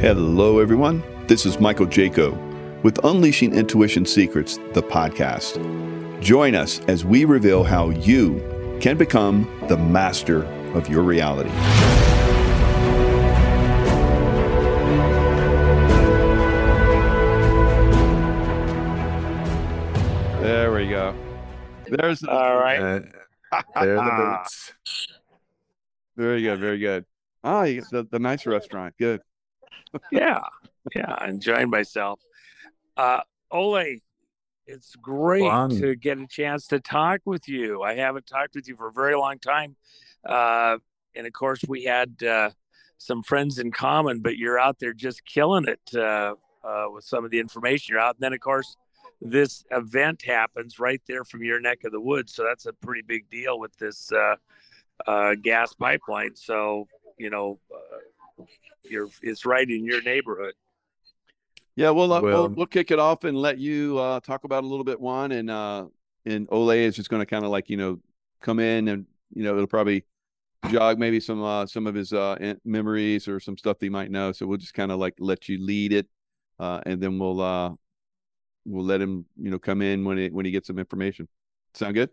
Hello, everyone. This is Michael Jaco with Unleashing Intuition Secrets, the podcast. Join us as we reveal how you can become the master of your reality. There we go. There's All right. Uh, there are the boots. very good, very good. Ah, the, the nice restaurant. Good. yeah. Yeah. Enjoying myself. Uh, Ole, it's great Fun. to get a chance to talk with you. I haven't talked with you for a very long time. Uh, and of course, we had uh, some friends in common, but you're out there just killing it uh, uh, with some of the information you're out. And then, of course, this event happens right there from your neck of the woods. So that's a pretty big deal with this uh, uh, gas pipeline. So, you know, you're, it's right in your neighborhood. Yeah, well, uh, we'll Well- we'll kick it off and let you uh, talk about a little bit Juan and uh, and Ole is just going to kind of like you know come in and you know it'll probably jog maybe some uh, some of his uh, memories or some stuff that he might know. So we'll just kind of like let you lead it, uh, and then we'll uh, we'll let him you know come in when it when he gets some information. Sound good?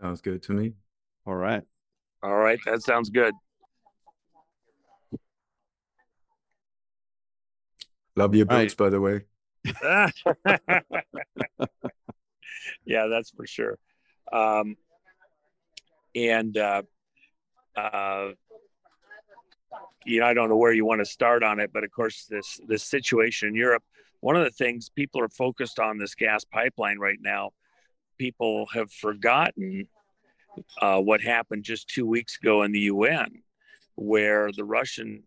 Sounds good to me. All right. All right. That sounds good. Love your Right. boots, by the way. yeah, that's for sure. Um, and uh, uh, you know, I don't know where you want to start on it, but of course, this this situation in Europe. One of the things people are focused on this gas pipeline right now. People have forgotten uh, what happened just two weeks ago in the UN, where the Russian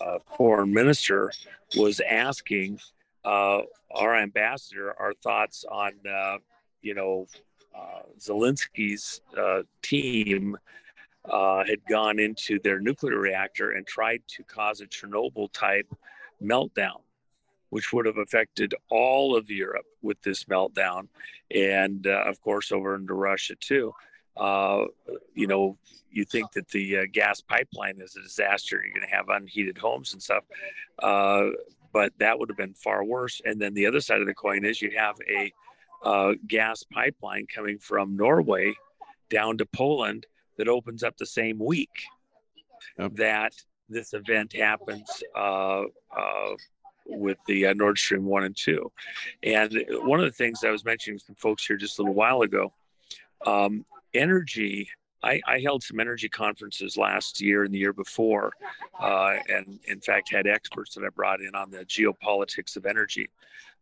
uh, foreign minister was asking uh, our ambassador our thoughts on, uh, you know, uh, Zelensky's uh, team uh, had gone into their nuclear reactor and tried to cause a Chernobyl type meltdown, which would have affected all of Europe with this meltdown, and of course over into Russia too. Uh, you know, you think that the uh, gas pipeline is a disaster. You're going to have unheated homes and stuff. Uh, but that would have been far worse. And then the other side of the coin is you have a uh, gas pipeline coming from Norway down to Poland that opens up the same week Yep. that this event happens uh, uh, with the uh, Nord Stream 1 and 2. And one of the things I was mentioning to some folks here just a little while ago um, energy. I, I held some energy conferences last year and the year before, uh, and in fact had experts that I brought in on the geopolitics of energy,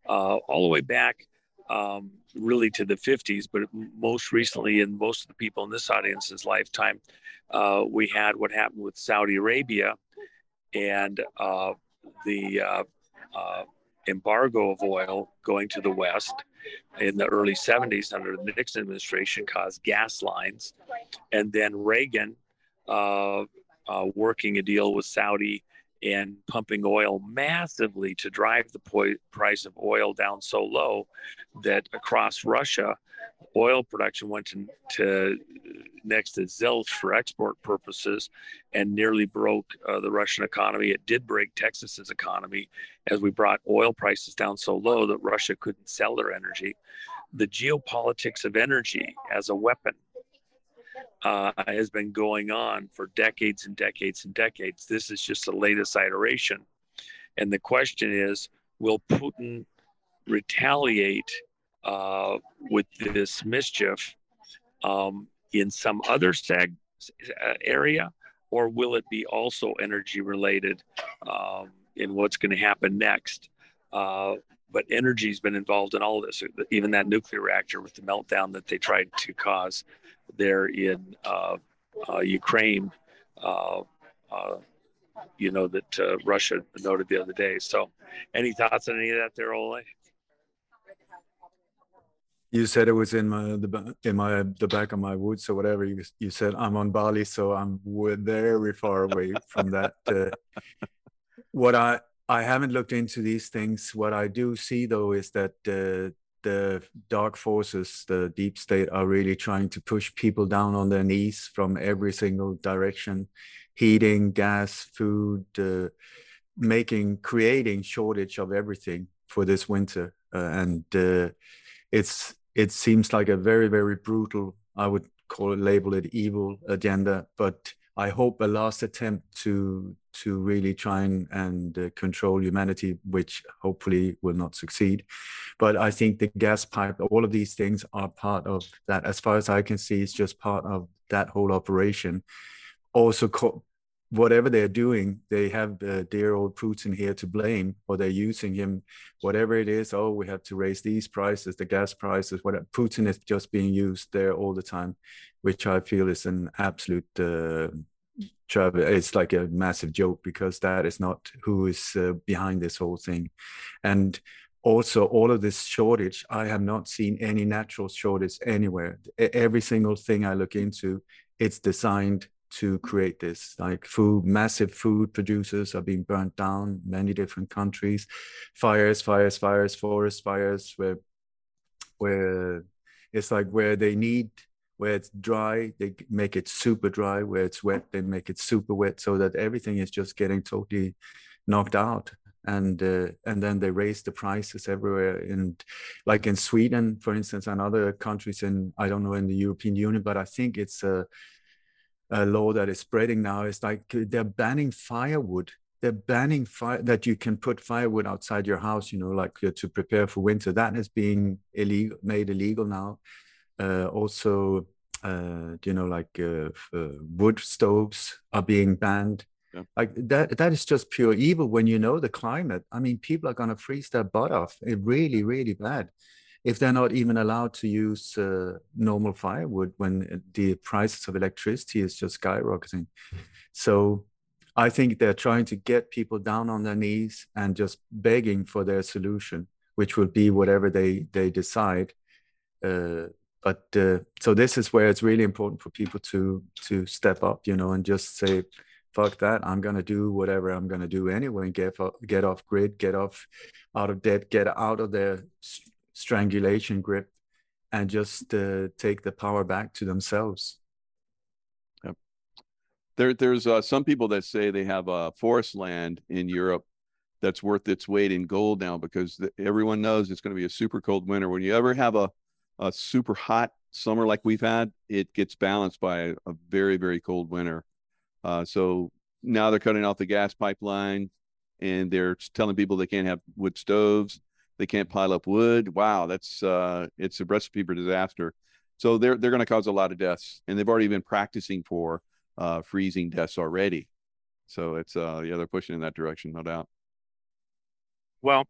uh, all the way back um, really to the 50s, but most recently in most of the people in this audience's lifetime, uh, we had what happened with Saudi Arabia and uh, the uh, uh, embargo of oil going to the West in the early 70s under the Nixon administration caused gas lines. And then Reagan uh, uh, working a deal with Saudi and pumping oil massively to drive the po- price of oil down so low that across Russia, oil production went to, to next to zilch for export purposes and nearly broke uh, the Russian economy. It did break Texas's economy as we brought oil prices down so low that Russia couldn't sell their energy. The geopolitics of energy as a weapon uh, has been going on for decades and decades and decades. This is just the latest iteration. And the question is will Putin retaliate uh, with this mischief um, in some other seg- uh, area, or will it be also energy related um, in what's going to happen next? Uh, but energy's been involved in all this, even that nuclear reactor with the meltdown that they tried to cause there in uh, uh, Ukraine. You know that Russia noted the other day. So, any thoughts on any of that, there, Ole? You said it was in my the in my the back of my woods or whatever. You you said I'm on Bali, so I'm very far away from that. Uh, what I I haven't looked into these things. What I do see though is that uh, the dark forces, the deep state, are really trying to push people down on their knees from every single direction, heating, gas, food, uh, making, creating shortage of everything for this winter, uh, and uh, it's it seems like a very very brutal. I would call it label it evil agenda, but I hope a last attempt to to really try and, and uh, control humanity, which hopefully will not succeed. But I think the gas pipe, all of these things are part of that. As far as I can see, it's just part of that whole operation. Also, co- whatever they're doing, they have uh, dear old Putin here to blame, or they're using him, whatever it is. Oh, we have to raise these prices, the gas prices. Whatever. Putin is just being used there all the time, which I feel is an absolute. Uh, it's like a massive joke because that is not who is uh, behind this whole thing and also all of this shortage i have not seen any natural shortage anywhere every single thing i look into it's designed to create this like food massive food producers are being burnt down many different countries. Fires fires fires forest fires where where it's like where they need where it's dry they make it super dry. Where it's wet they make it super wet so that everything is just getting totally knocked out. And uh, and then they raise the prices everywhere. And like in sweden for instance and other countries in i don't know in the european union but i think it's a, a law that is spreading now is like they're banning firewood they're banning fire that you can put firewood outside your house you know like uh, to prepare for winter that is being illegal made illegal now uh, also uh, you know, like uh, uh, wood stoves are being banned. Yeah. Like that, that is just pure evil when you know the climate. I mean, people are going to freeze their butt off. It really, really bad if they're not even allowed to use uh, normal firewood when the prices of electricity is just skyrocketing. So I think they're trying to get people down on their knees and just begging for their solution, which will be whatever they they decide. Uh, but uh, so this is where it's really important for people to to step up you know and just say fuck that i'm to do whatever i'm to do anyway get off, get off grid get off out of debt get out of their strangulation grip and just uh, take the power back to themselves yep. there there's uh, some people that say they have a forest land in europe that's worth its weight in gold now because the, everyone knows it's going to be a super cold winter when you ever have a a super hot summer like we've had, it gets balanced by a, a very, very cold winter. Uh, so now they're cutting off the gas pipeline and they're telling people they can't have wood stoves. They can't pile up wood. Wow, that's uh, it's a recipe for disaster. So they're they're going to cause a lot of deaths, and they've already been practicing for uh, freezing deaths already. So it's uh, yeah, they're pushing in that direction, no doubt. Well,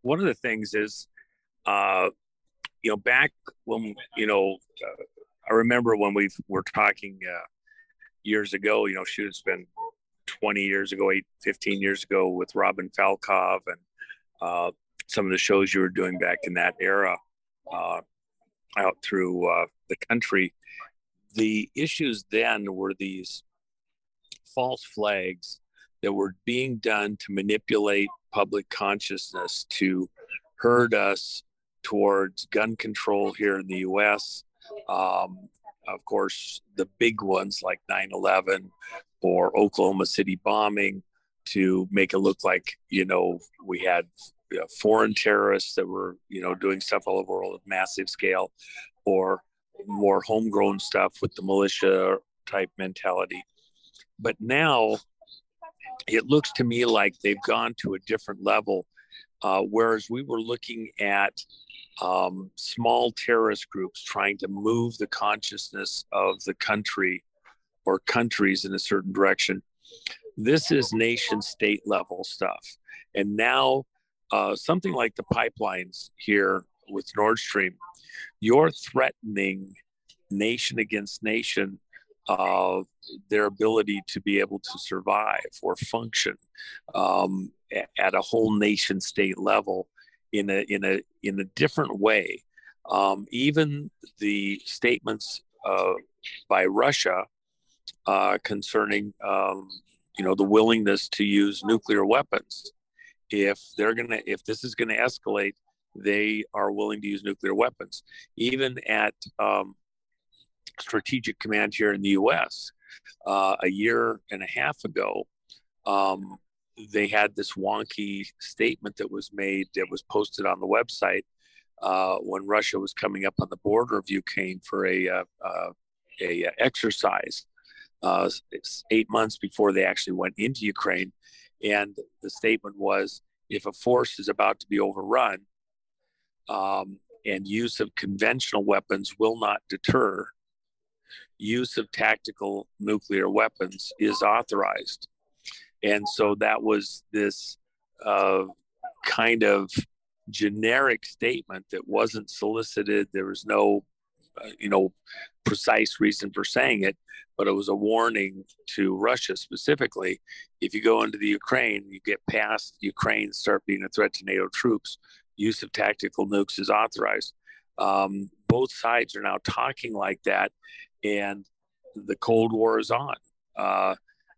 one of the things is uh, you know, back when, you know, uh, I remember when we were talking uh, years ago, you know, shoot, it's been 20 years ago, eight, 15 years ago with Robin Falkov and uh, some of the shows you were doing back in that era uh, out through uh, the country. The issues then were these false flags that were being done to manipulate public consciousness to herd us towards gun control here in the US. Um, of course, the big ones like 9 11 or Oklahoma City bombing to make it look like, you know, we had you know, foreign terrorists that were, you know, doing stuff all over the world at massive scale or more homegrown stuff with the militia type mentality. But now it looks to me like they've gone to a different level. Uh, whereas we were looking at um, small terrorist groups trying to move the consciousness of the country or countries in a certain direction. This is nation state level stuff. And now, uh, something like the pipelines here with Nord Stream, you're threatening nation against nation of their ability to be able to survive or function um, at a whole nation state level in a in a in a different way. Um, even the statements uh, by Russia uh, concerning um, you know the willingness to use nuclear weapons, if they're gonna if this is gonna escalate they are willing to use nuclear weapons. Even at um, Strategic Command here in the US, uh, a year and a half ago, um, they had this wonky statement that was made that was posted on the website uh, when Russia was coming up on the border of Ukraine for a uh, uh a exercise. Uh, eight months before they actually went into Ukraine, and the statement was, if a force is about to be overrun, um, and use of conventional weapons will not deter, use of tactical nuclear weapons is authorized. And so that was this uh, kind of generic statement that wasn't solicited. There was no, you know, precise reason for saying it, but it was a warning to Russia specifically. If you go into the Ukraine, you get past Ukraine, start being a threat to NATO troops, use of tactical nukes is authorized. Um, both sides are now talking like that, and the Cold War is on. Uh,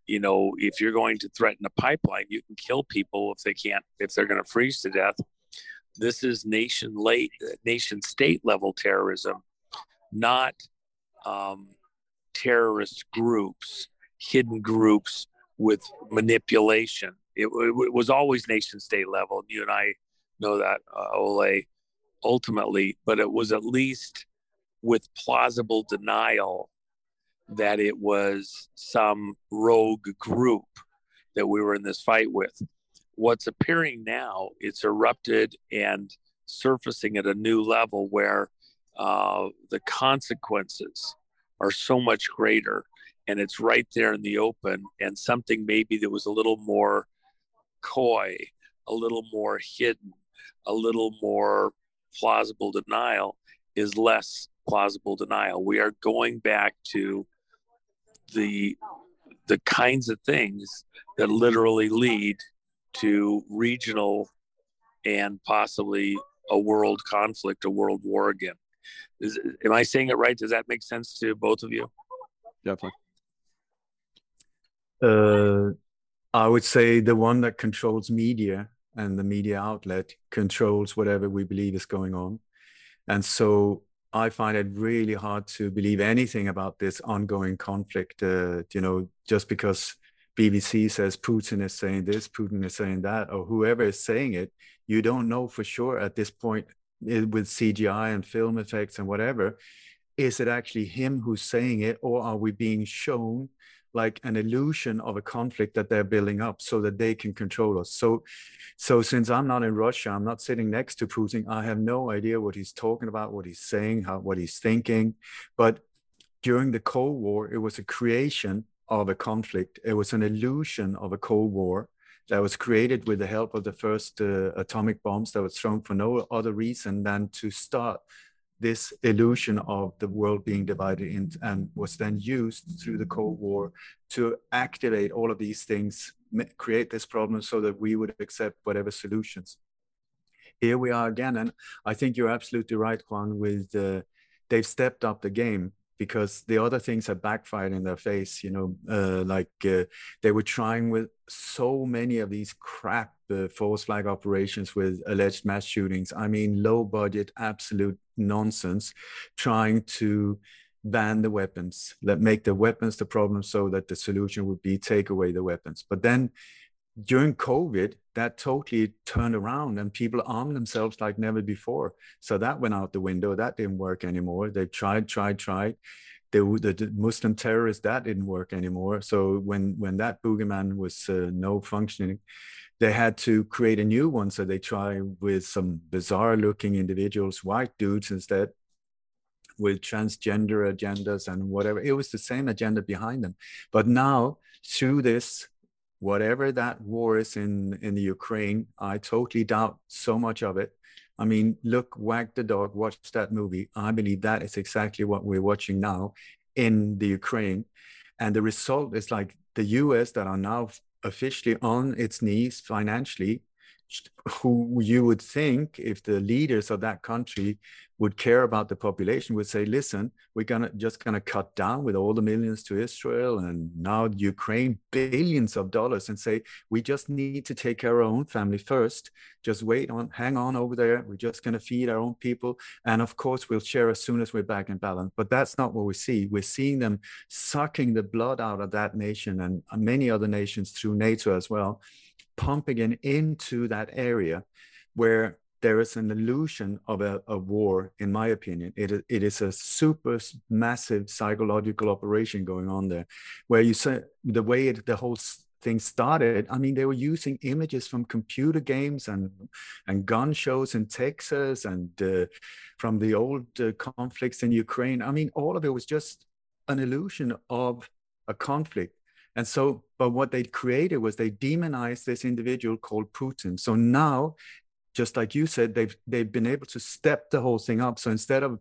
you know, if you're going to threaten a pipeline, you can kill people if they can't, if they're going to freeze to death. This is nation late, nation state level terrorism, not um, terrorist groups, hidden groups with manipulation. It, it, was always nation state level. You and I know that, uh, Ole, ultimately, but it was at least with plausible denial that it was some rogue group that we were in this fight with. What's appearing now, it's erupted and surfacing at a new level where uh, the consequences are so much greater and it's right there in the open and something maybe that was a little more coy a little more hidden a little more plausible denial is less plausible denial we are going back to the the kinds of things that literally lead to regional and possibly a world conflict, a world war again. Is, am I saying it right? Does that make sense to both of you? Definitely. Uh, I would say the one that controls media and the media outlet controls whatever we believe is going on. And so I find it really hard to believe anything about this ongoing conflict. Uh, you know, just because BBC says Putin is saying this, Putin is saying that, or whoever is saying it, you don't know for sure at this point Eh, with CGI and film effects and whatever. Is it actually him who's saying it, or are we being shown like an illusion of a conflict that they're building up so that they can control us. So, so since I'm not in Russia, I'm not sitting next to Putin. I have no idea what he's talking about, what he's saying, how what he's thinking. But during the Cold War, it was a creation of a conflict. It was an illusion of a Cold War that was created with the help of the first uh, atomic bombs that was thrown for no other reason than to start this illusion of the world being divided in, and was then used through the Cold War to activate all of these things, create this problem so that we would accept whatever solutions. Here we are again, and I think you're absolutely right, Juan. With uh, they've stepped up the game because the other things have backfired in their face. You know, uh, like uh, they were trying with so many of these crap uh, false flag operations with alleged mass shootings. I mean, low budget, absolute nonsense, trying to ban the weapons, let make the weapons the problem, so that the solution would be take away the weapons. But then during COVID, that totally turned around and people armed themselves like never before. So that went out the window. That didn't work anymore. They tried, tried, tried. The, the, Muslim terrorists that didn't work anymore. So when when that boogeyman was uh, no functioning, they had to create a new one. So they try with some bizarre looking individuals, white dudes instead, with transgender agendas and whatever. It was the same agenda behind them. But now through this whatever that war is in in the Ukraine, I totally doubt so much of it. I mean, look, wag the dog, watch that movie. I believe that is exactly what we're watching now in the Ukraine. And the result is like the US that are now officially on its knees financially who you would think if the leaders of that country would care about the population would say listen we're gonna just gonna cut down with all the millions to israel and now ukraine billions of dollars and say we just need to take care of our own family first. Just wait on hang on over there. We're just gonna feed our own people. And of course we'll share as soon as we're back in balance. But that's not what we see. We're seeing them sucking the blood out of that nation and many other nations through nato as well pumping it into that area where there is an illusion of a, a war, in my opinion. It, it is a super massive psychological operation going on there, where you say the way it, the whole thing started. I mean, they were using images from computer games and and gun shows in Texas and uh, from the old uh, conflicts in Ukraine. I mean, all of it was just an illusion of a conflict. And so, but what they created was they demonized this individual called Putin. So now just like you said, they've they've been able to step the whole thing up. So instead of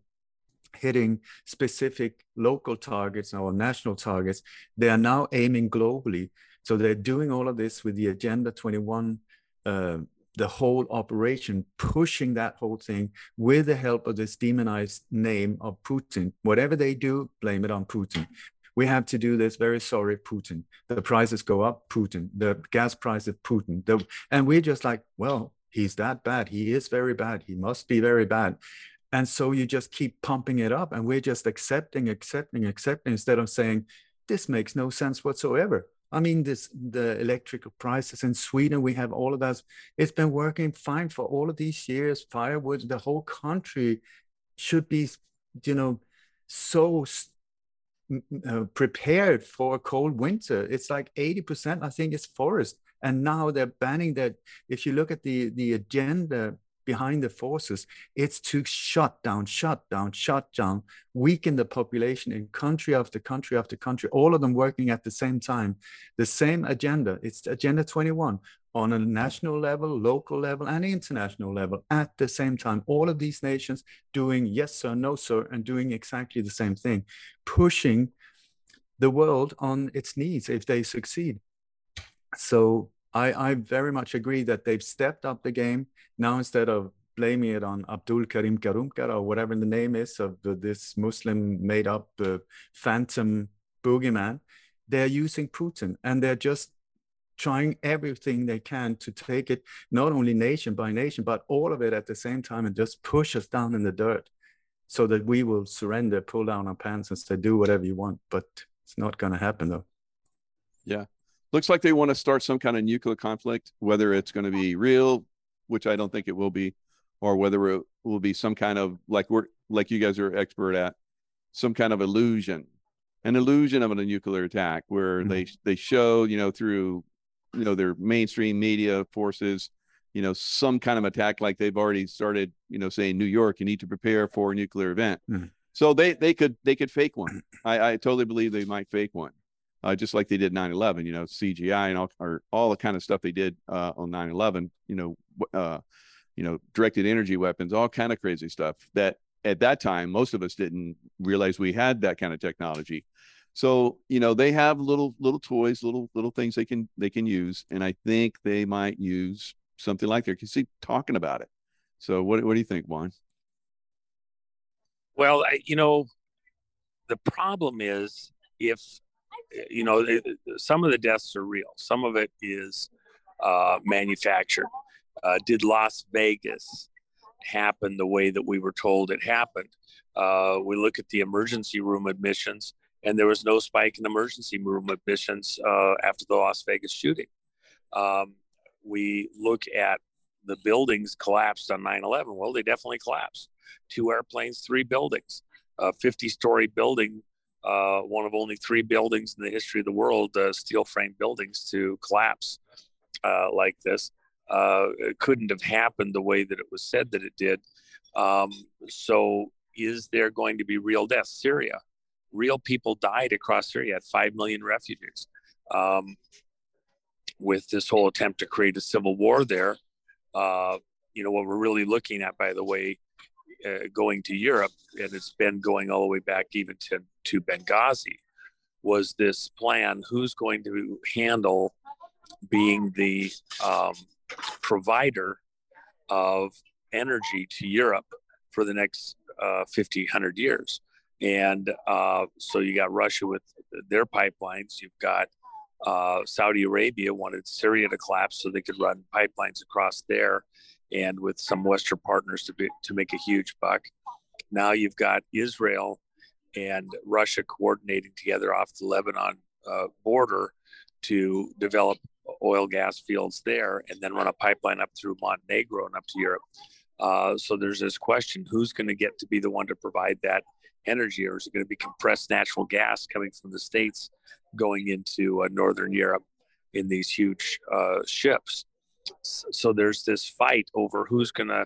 hitting specific local targets or national targets, they are now aiming globally. So they're doing all of this with the Agenda 21, uh, the whole operation, pushing that whole thing with the help of this demonized name of Putin. Whatever they do, blame it on Putin. We have to do this. Very sorry, Putin. The prices go up, Putin. The gas prices, Putin. The, and we're just like, well, he's that bad. He is very bad. He must be very bad. And so you just keep pumping it up, and we're just accepting, accepting, accepting instead of saying, this makes no sense whatsoever. I mean, this the electrical prices in Sweden, we have all of that. It's been working fine for all of these years. Firewood, the whole country should be, you know, so uh, prepared for a cold winter. It's like 80%, I think, is forest. And now they're banning that. If you look at the, the agenda behind the forces, it's to shut down, shut down, shut down, weaken the population in country after country after country, all of them working at the same time. The same agenda. It's Agenda 21 on a national level, local level, and international level at the same time. All of these nations doing yes sir, no sir, and doing exactly the same thing, pushing the world on its knees if they succeed. So I, I very much agree that they've stepped up the game. Now, instead of blaming it on Abdul Karim Karumkar or whatever the name is of the, this Muslim made up uh, phantom boogeyman, they're using Putin and they're just trying everything they can to take it not only nation by nation, but all of it at the same time and just push us down in the dirt so that we will surrender, pull down our pants and say, do whatever you want. But it's not going to happen though. Yeah looks like they want to start some kind of nuclear conflict, whether it's going to be real, which I don't think it will be, or whether it will be some kind of like we're like you guys are expert at, some kind of illusion, an illusion of a nuclear attack where mm-hmm. they they show you know through you know their mainstream media forces you know some kind of attack like they've already started you know saying new york you need to prepare for a nuclear event mm-hmm. so they they could they could fake one i i totally believe they might fake one uh, just like they did 9-11 you know cgi and all or all the kind of stuff they did uh, on 9-11 you know uh, you know directed energy weapons all kind of crazy stuff that at that time most of us didn't realize we had that kind of technology. So you know they have little little toys little little things they can they can use and i think they might use something like that you see talking about it. So what, what do you think juan? Well I, you know the problem is if you know, it, some of the deaths are real. Some of it is uh, manufactured. Uh, did Las Vegas happen the way that we were told it happened? Uh, we look at the emergency room admissions, and there was no spike in emergency room admissions uh, after the Las Vegas shooting. Um, we look at the buildings collapsed on 9 11. Well, they definitely collapsed. Two airplanes, three buildings. A 50 story building uh, one of only three buildings in the history of the world, uh, steel frame buildings, to collapse uh, like this. Uh, it couldn't have happened the way that it was said that it did. Um, so, is there going to be real death? Syria, real people died across Syria, had 5 million refugees. Um, with this whole attempt to create a civil war there, uh, you know, what we're really looking at, by the way, uh, going to Europe, and it's been going all the way back even to, to Benghazi, was this plan who's going to handle being the um, provider of energy to Europe for the next uh, 50, 100 years. And uh, so you got Russia with their pipelines. You've got uh, Saudi Arabia wanted Syria to collapse so they could run pipelines across there, and with some Western partners to be, to make a huge buck. Now you've got Israel and Russia coordinating together off the Lebanon uh, border to develop oil gas fields there, and then run a pipeline up through Montenegro and up to Europe. Uh, so there's this question: Who's going to get to be the one to provide that energy, or is it going to be compressed natural gas coming from the states going into uh, northern Europe in these huge uh, ships? So there's this fight over who's going to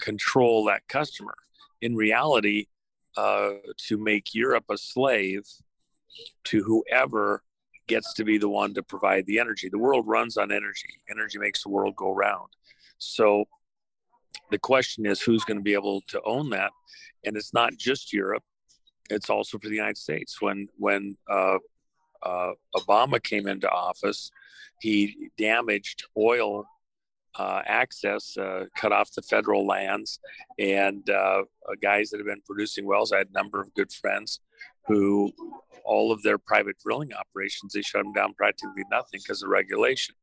control that customer. In reality, uh, to make Europe a slave to whoever gets to be the one to provide the energy. The world runs on energy. Energy makes the world go round. So the question is who's going to be able to own that and it's not just europe it's also for the united states when when uh, uh, obama came into office he damaged oil uh, access uh, cut off the federal lands and uh, guys that have been producing wells i had a number of good friends who all of their private drilling operations they shut them down practically nothing because of regulation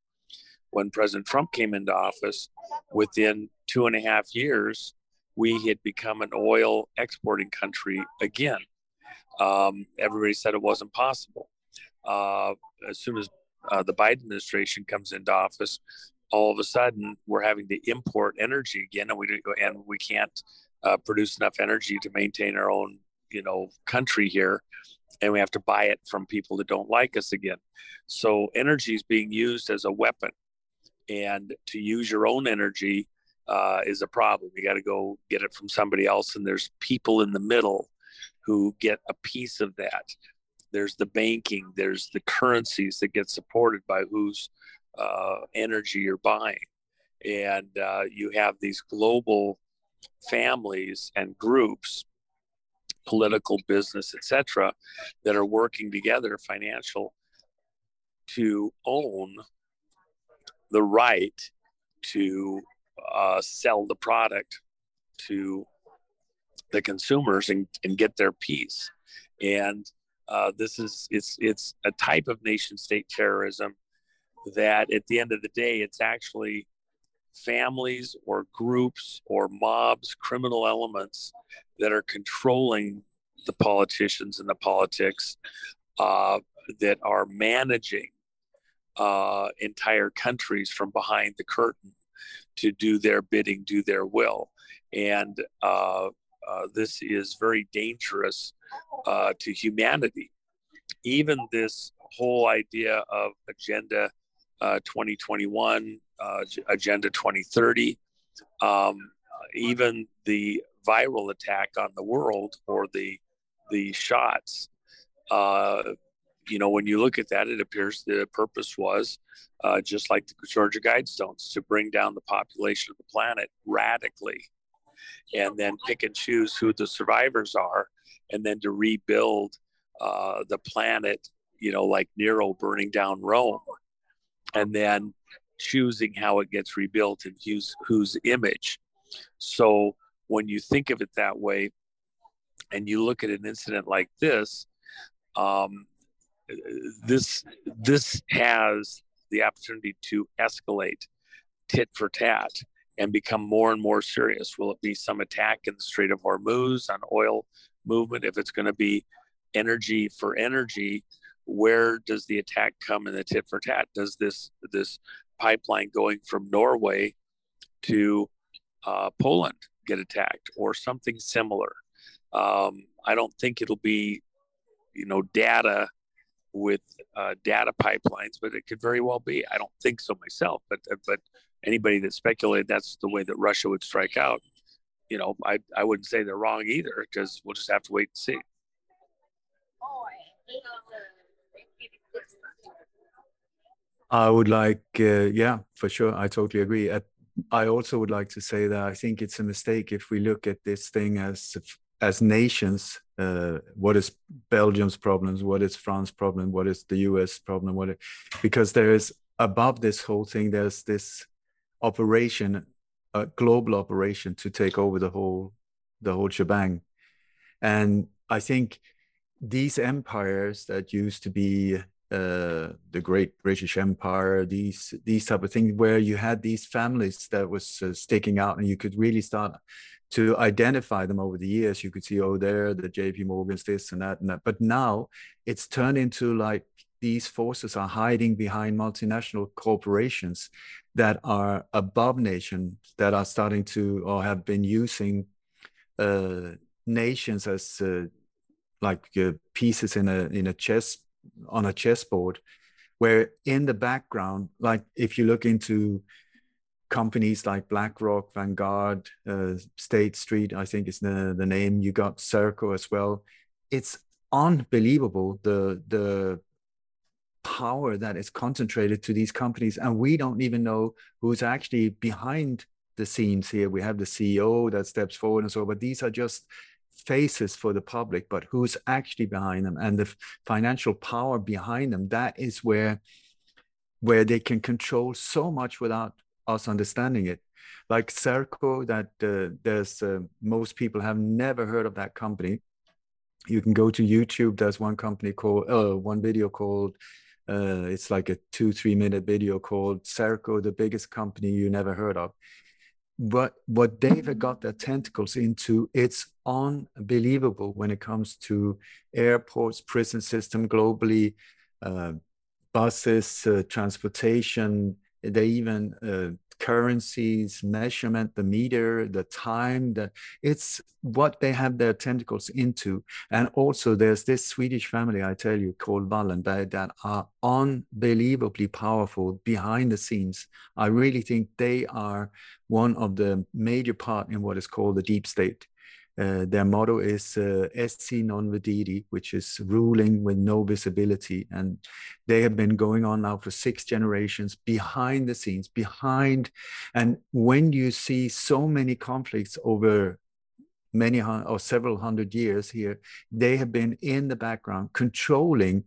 when President Trump came into office, within two and a half years, we had become an oil exporting country again. Um, everybody said it wasn't possible. Uh, as soon as uh, the Biden administration comes into office, all of a sudden we're having to import energy again, and we and we can't uh, produce enough energy to maintain our own, you know, country here, and we have to buy it from people that don't like us again. So energy is being used as a weapon and to use your own energy uh, is a problem. You got to go get it from somebody else, and there's people in the middle who get a piece of that. There's the banking, there's the currencies that get supported by whose uh, energy you're buying, and uh, you have these global families and groups political business etc that are working together financial to own the right to uh, sell the product to the consumers and, and get their piece. And uh, this is it's it's a type of nation state terrorism that at the end of the day it's actually families or groups or mobs criminal elements that are controlling the politicians and the politics uh, that are managing uh, entire countries from behind the curtain to do their bidding, do their will. And uh, uh, this is very dangerous uh, to humanity. Even this whole idea of Agenda uh, 2021, uh, Agenda 2030, um, even the viral attack on the world or the the shots uh, you know, when you look at that, it appears the purpose was uh, just like the Georgia Guidestones to bring down the population of the planet radically and then pick and choose who the survivors are and then to rebuild uh, the planet, you know, like Nero burning down Rome and then choosing how it gets rebuilt and whose, whose image. So when you think of it that way and you look at an incident like this, um, this this has the opportunity to escalate tit for tat and become more and more serious. Will it be some attack in the Strait of Hormuz on oil movement? If it's going to be energy for energy, where does the attack come in the tit for tat? Does this this pipeline going from Norway to uh, Poland get attacked or something similar? Um, I don't think it'll be, you know, data with uh, data pipelines, but it could very well be. I don't think so myself, but uh, but anybody that speculated that's the way that Russia would strike out, you know, I I wouldn't say they're wrong either because we'll just have to wait and see. I would like, uh, yeah, for sure. I totally agree. I also would like to say that I think it's a mistake if we look at this thing as as nations uh, what is belgium's problems what is france's problem what is the us problem what it, because there is above this whole thing there's this operation, a global operation to take over the whole the whole shebang. And I think these empires that used to be uh, the Great British Empire, these these type of things, where you had these families that was uh, sticking out, and you could really start to identify them over the years. You could see, oh, there, the J.P. Morgan's, this and that and that. But now it's turned into like these forces are hiding behind multinational corporations that are above nations that are starting to or have been using uh, nations as uh, like uh, pieces in a in a chess on a chessboard where in the background like if you look into companies like BlackRock, Vanguard, uh, State Street, I think is the, the name. You got Serco as well. It's unbelievable the the power that is concentrated to these companies, and we don't even know who's actually behind the scenes here. We have the CEO that steps forward and so, on, but these are just faces for the public. But who's actually behind them and the financial power behind them? That is where where they can control so much without us understanding it. Like Serco, that uh, there's uh, most people have never heard of that company. You can go to YouTube. There's one company called uh, one video called. Uh, it's like a two three minute video called Serco, the biggest company you never heard of. But what they've got their tentacles into, it's unbelievable when it comes to airports, prison system globally, uh, buses, uh, transportation, they even uh, currencies measurement the meter the time that it's what they have their tentacles into. And also there's this swedish family i tell you called wallenberg that are unbelievably powerful behind the scenes. I really think they are one of the major part in what is called the deep state uh, their motto is uh, "Esse non videri," which is ruling with no visibility, and they have been going on now for six generations behind the scenes, behind. And when you see so many conflicts over many or several hundred years here, they have been in the background controlling.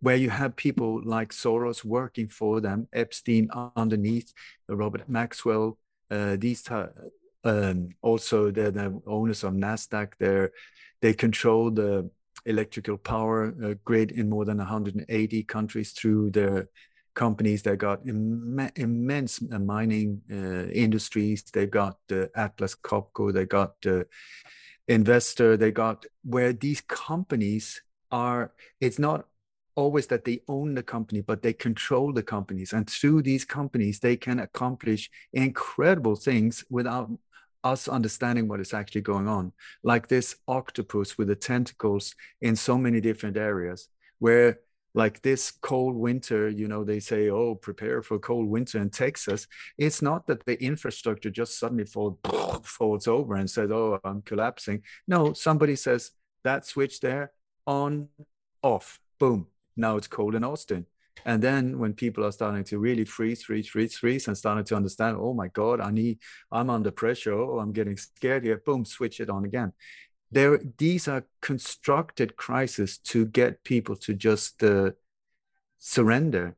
Where you have people like Soros working for them, Epstein underneath, Robert Maxwell, uh, these um, also, they're the owners of Nasdaq. They they control the electrical power uh, grid in more than 180 countries through their companies. They got Im- immense uh, mining uh, industries. They got uh, Atlas Copco. They got uh, Investor. They got where these companies are. It's not always that they own the company, but they control the companies. And through these companies, they can accomplish incredible things without us understanding what is actually going on, like this octopus with the tentacles in so many different areas, where like this cold winter, you know, they say, oh, prepare for cold winter in Texas. It's not that the infrastructure just suddenly fall, falls over and says, oh, I'm collapsing. No, somebody says that switch there on, off, boom. Now it's cold in Austin. And then when people are starting to really freeze, freeze, freeze, freeze, and starting to understand, oh my God, I need, I'm under pressure. Oh, I'm getting scared here. Boom, switch it on again. There, these are constructed crises to get people to just uh, surrender.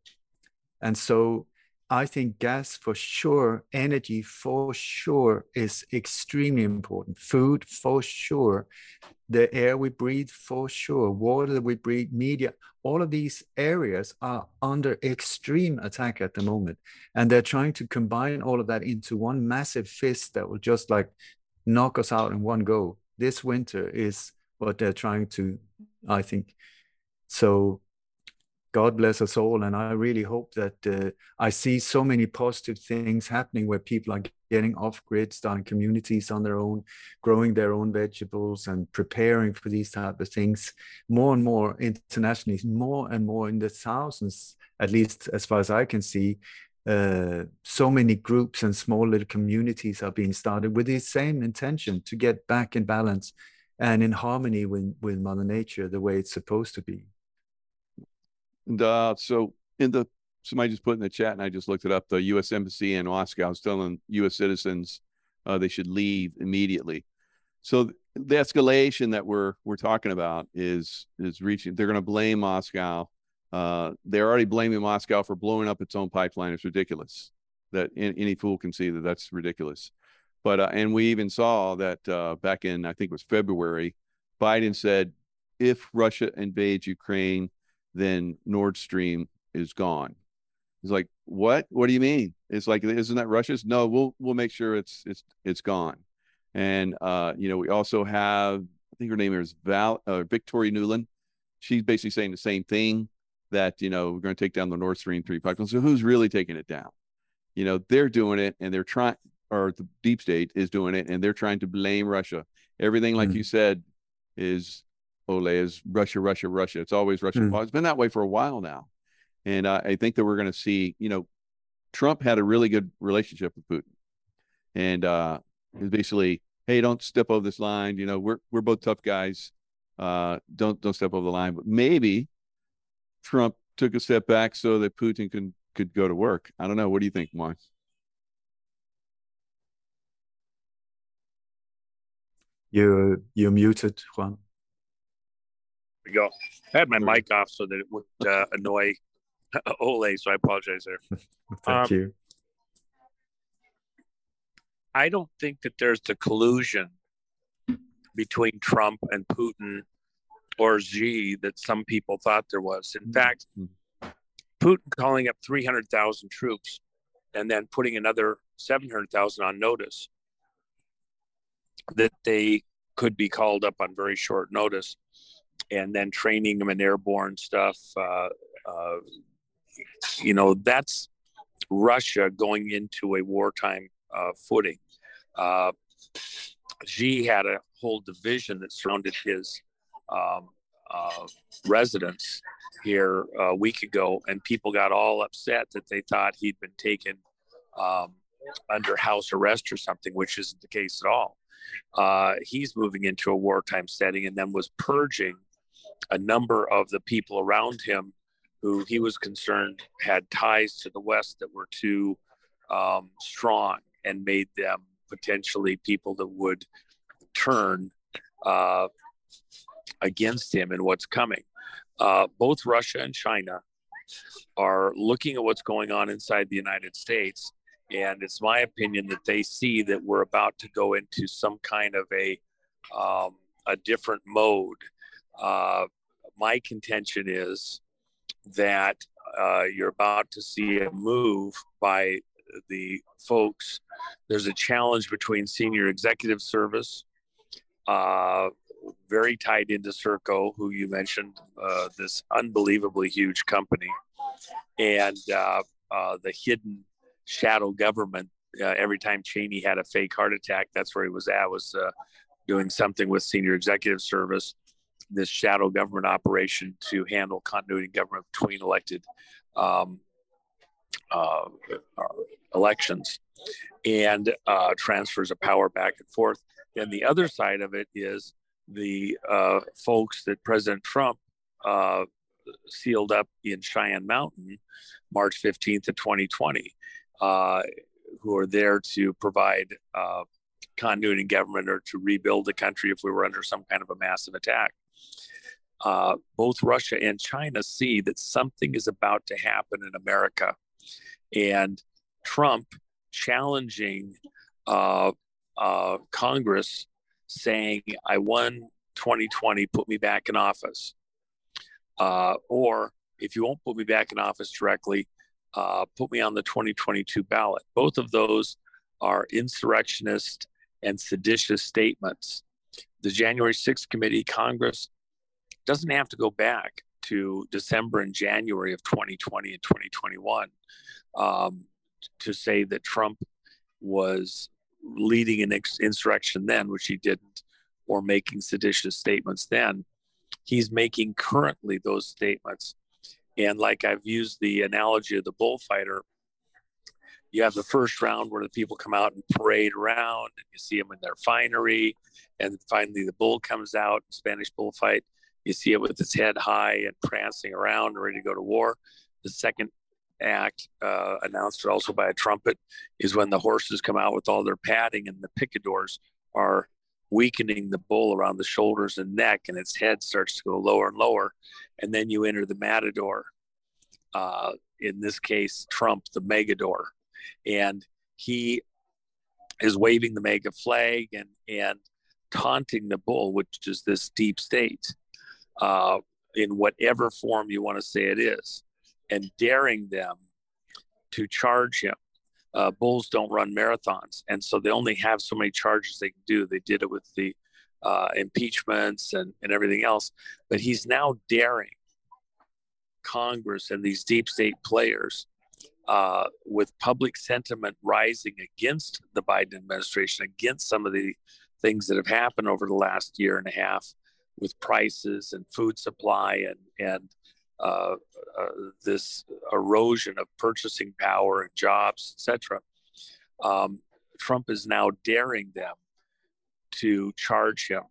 And so I think gas for sure, energy for sure is extremely important. Food for sure, the air we breathe for sure, water that we breathe, media, all of these areas are under extreme attack at the moment. And they're trying to combine all of that into one massive fist that will just like knock us out in one go. This winter is what they're trying to, I think. So God bless us all. And I really hope that uh, I see so many positive things happening where people are getting off grid, starting communities on their own, growing their own vegetables and preparing for these type of things more and more internationally, more and more in the thousands, at least as far as I can see. Uh, so many groups and small little communities are being started with the same intention to get back in balance and in harmony with, with Mother Nature the way it's supposed to be. And uh, so in the somebody just put in the chat, and I just looked it up. The U.S. Embassy in Moscow is telling U.S. citizens uh, they should leave immediately. So the escalation that we're we're talking about is is reaching. They're going to blame Moscow. Uh, they're already blaming Moscow for blowing up its own pipeline. It's ridiculous. that any fool can see that that's ridiculous. But uh, and we even saw that uh, back in I think it was February, Biden said if Russia invades Ukraine, then Nord Stream is gone. He's like, what? What do you mean? It's like, isn't that Russia's? No, we'll we'll make sure it's it's it's gone. And uh, you know, we also have I think her name is Val uh, Victoria Nuland. She's basically saying the same thing that you know we're going to take down the Nord Stream three pipeline. So who's really taking it down? You know, they're doing it, and they're trying, or the deep state is doing it, and they're trying to blame Russia. Everything, like mm. you said, is Ole is Russia, Russia, Russia. It's always Russia. Mm. It's been that way for a while now, and uh, I think that we're going to see. You know, Trump had a really good relationship with Putin, and uh, basically, hey, don't step over this line. You know, we're we're both tough guys. Uh, don't don't step over the line. But maybe Trump took a step back so that Putin can could go to work. I don't know. What do you think, Juan? You you're muted, Juan. Go. I had my mic off so that it would uh, annoy Ole, so I apologize there. Thank um, you. I don't think that there's the collusion between Trump and Putin or Xi that some people thought there was. In mm-hmm. fact, Putin calling up 300,000 troops and then putting another 700,000 on notice that they could be called up on very short notice and then training them in airborne stuff. Uh, uh, you know, that's Russia going into a wartime uh, footing. Uh, Xi had a whole division that surrounded his um, uh, residence here a week ago, and people got all upset that they thought he'd been taken um, under house arrest or something, which isn't the case at all. Uh, he's moving into a wartime setting and then was purging a number of the people around him who he was concerned had ties to the West that were too um, strong and made them potentially people that would turn uh, against him and what's coming. Uh, both Russia and China are looking at what's going on inside the United States. And it's my opinion that they see that we're about to go into some kind of a, um, a different mode. Uh, my contention is that uh, you're about to see a move by the folks. There's a challenge between senior executive service, uh, very tied into Serco, who you mentioned, uh, this unbelievably huge company, and uh, uh, the hidden shadow government. Uh, every time Cheney had a fake heart attack, that's where he was at. Was uh, doing something with senior executive service, this shadow government operation to handle continuity government between elected um, uh, elections and transfers of power back and forth. And the other side of it is the uh, folks that President Trump uh, sealed up in Cheyenne Mountain March 15th of 2020, uh, who are there to provide uh, continuity in government or to rebuild the country if we were under some kind of a massive attack. Uh, both Russia and China see that something is about to happen in America. And Trump challenging uh, Congress saying, I won 2020, put me back in office. Uh, or if you won't put me back in office directly, uh, put me on the 2022 ballot. Both of those are insurrectionist and seditious statements. The January 6th committee, Congress doesn't have to go back to December and January of 2020 and 2021 um, to say that Trump was leading an insurrection then, which he didn't, or making seditious statements then. He's making currently those statements. And like I've used the analogy of the bullfighter, you have the first round where the people come out and parade around, and you see them in their finery, and finally the bull comes out, Spanish bullfight. You see it with its head high and prancing around, ready to go to war. The second act, uh, announced also by a trumpet, is when the horses come out with all their padding and the picadors are weakening the bull around the shoulders and neck, and its head starts to go lower and lower. And then you enter the matador, uh, in this case, Trump, the megador. And he is waving the MAGA flag and and taunting the bull, which is this deep state, uh, in whatever form you want to say it is, and daring them to charge him. Uh, bulls don't run marathons, and so they only have so many charges they can do. They did it with the uh, impeachments and, and everything else, but he's now daring Congress and these deep state players uh, with public sentiment rising against the Biden administration, against some of the things that have happened over the last year and a half with prices and food supply and and uh, uh, this erosion of purchasing power and jobs, etc. Um, Trump is now daring them to charge him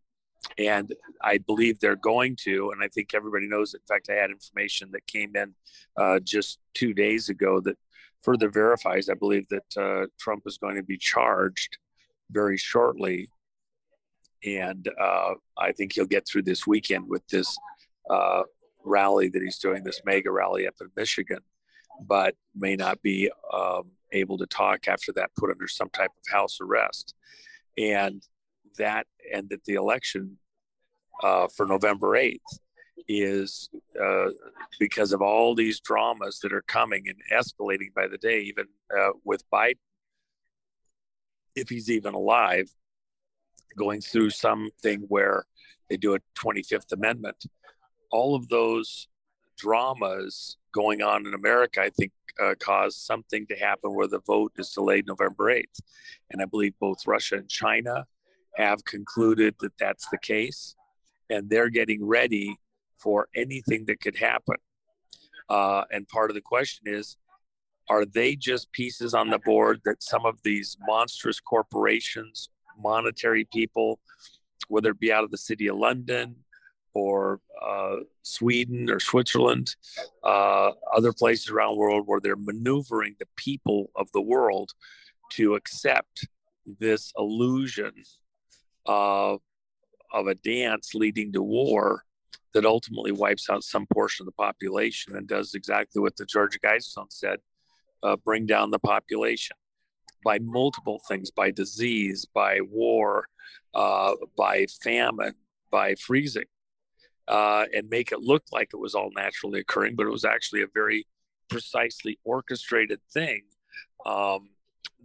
and I believe they're going to, and I think everybody knows. In fact, I had information that came in uh, just two days ago that further verifies. I believe that uh, Trump is going to be charged very shortly, and uh, I think he'll get through this weekend with this uh, rally that he's doing, this MAGA rally up in Michigan, but may not be um, able to talk after that, put under some type of house arrest, and that and that the election uh, for November 8th is uh, because of all these dramas that are coming and escalating by the day, even uh, with Biden, if he's even alive, going through something where they do a 25th Amendment. All of those dramas going on in America, I think, uh, caused something to happen where the vote is delayed November 8th. And I believe both Russia and China have concluded that that's the case, and they're getting ready for anything that could happen. Uh, and part of the question is are they just pieces on the board that some of these monstrous corporations, monetary people, whether it be out of the city of London or uh, Sweden or Switzerland, uh, other places around the world where they're maneuvering the people of the world to accept this illusion of of a dance leading to war that ultimately wipes out some portion of the population and does exactly what the Georgia Guidestone said uh, bring down the population by multiple things by disease, by war, uh, by famine, by freezing, uh, and make it look like it was all naturally occurring, but it was actually a very precisely orchestrated thing um,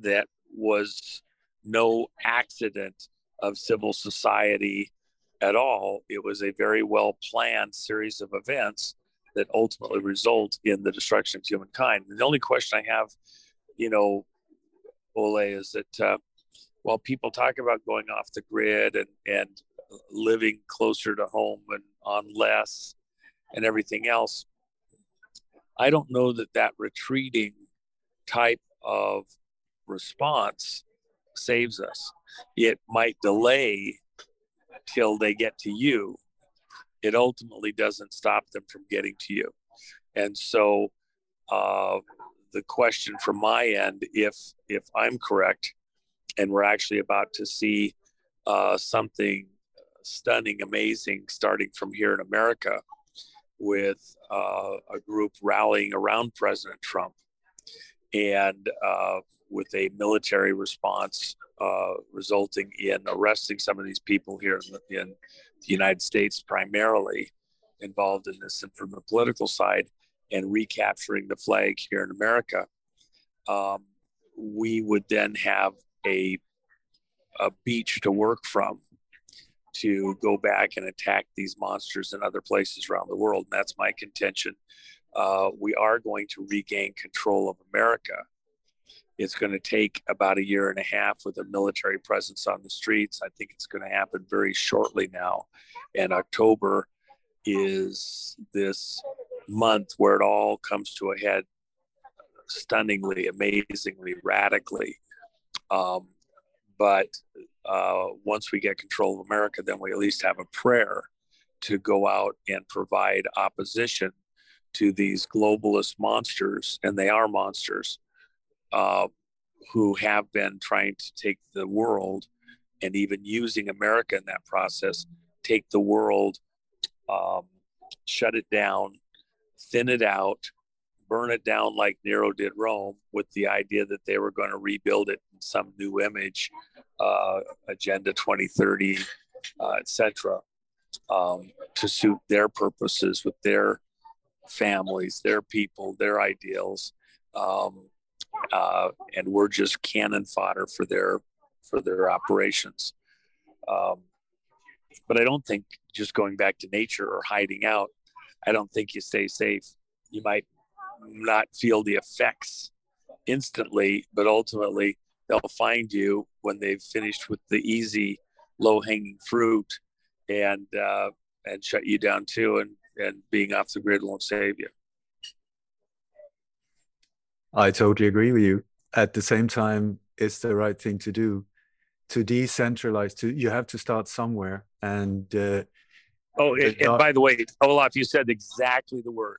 that was no accident of civil society at all. It was a very well planned series of events that ultimately result in the destruction of humankind. And the only question I have, you know, Ole, is that uh, while people talk about going off the grid and, and living closer to home and on less and everything else, I don't know that that retreating type of response saves us. It might delay till they get to you. It ultimately doesn't stop them from getting to you. And so, uh, the question from my end, if if I'm correct, and we're actually about to see uh, something stunning, amazing, starting from here in America, with uh, a group rallying around President Trump, and uh, with a military response uh, resulting in arresting some of these people here in the, in the, United States, primarily involved in this, and from the political side, and recapturing the flag here in America, um, we would then have a a beach to work from to go back and attack these monsters in other places around the world. And that's my contention. Uh, we are going to regain control of America it's going to take about a year and a half with a military presence on the streets. I think it's going to happen very shortly now. And October is this month where it all comes to a head stunningly, amazingly, radically. Um, but uh, once we get control of America, then we at least have a prayer to go out and provide opposition to these globalist monsters, and they are monsters uh, who have been trying to take the world and even using America in that process, take the world, um, shut it down, thin it out, burn it down like Nero did Rome with the idea that they were going to rebuild it in some new image, uh, Agenda 2030, uh, etc., um, to suit their purposes with their families, their people, their ideals, um, uh, and we're just cannon fodder for their for their operations. Um, but I don't think just going back to nature or hiding out, I don't think you stay safe. You might not feel the effects instantly, but ultimately they'll find you when they've finished with the easy, low hanging fruit and uh, and shut you down too. And and being off the grid won't save you. I totally agree with you. At the same time, it's the right thing to do to decentralize. To you have to start somewhere, and uh, oh, and, and by the way, Olaf, you said exactly the word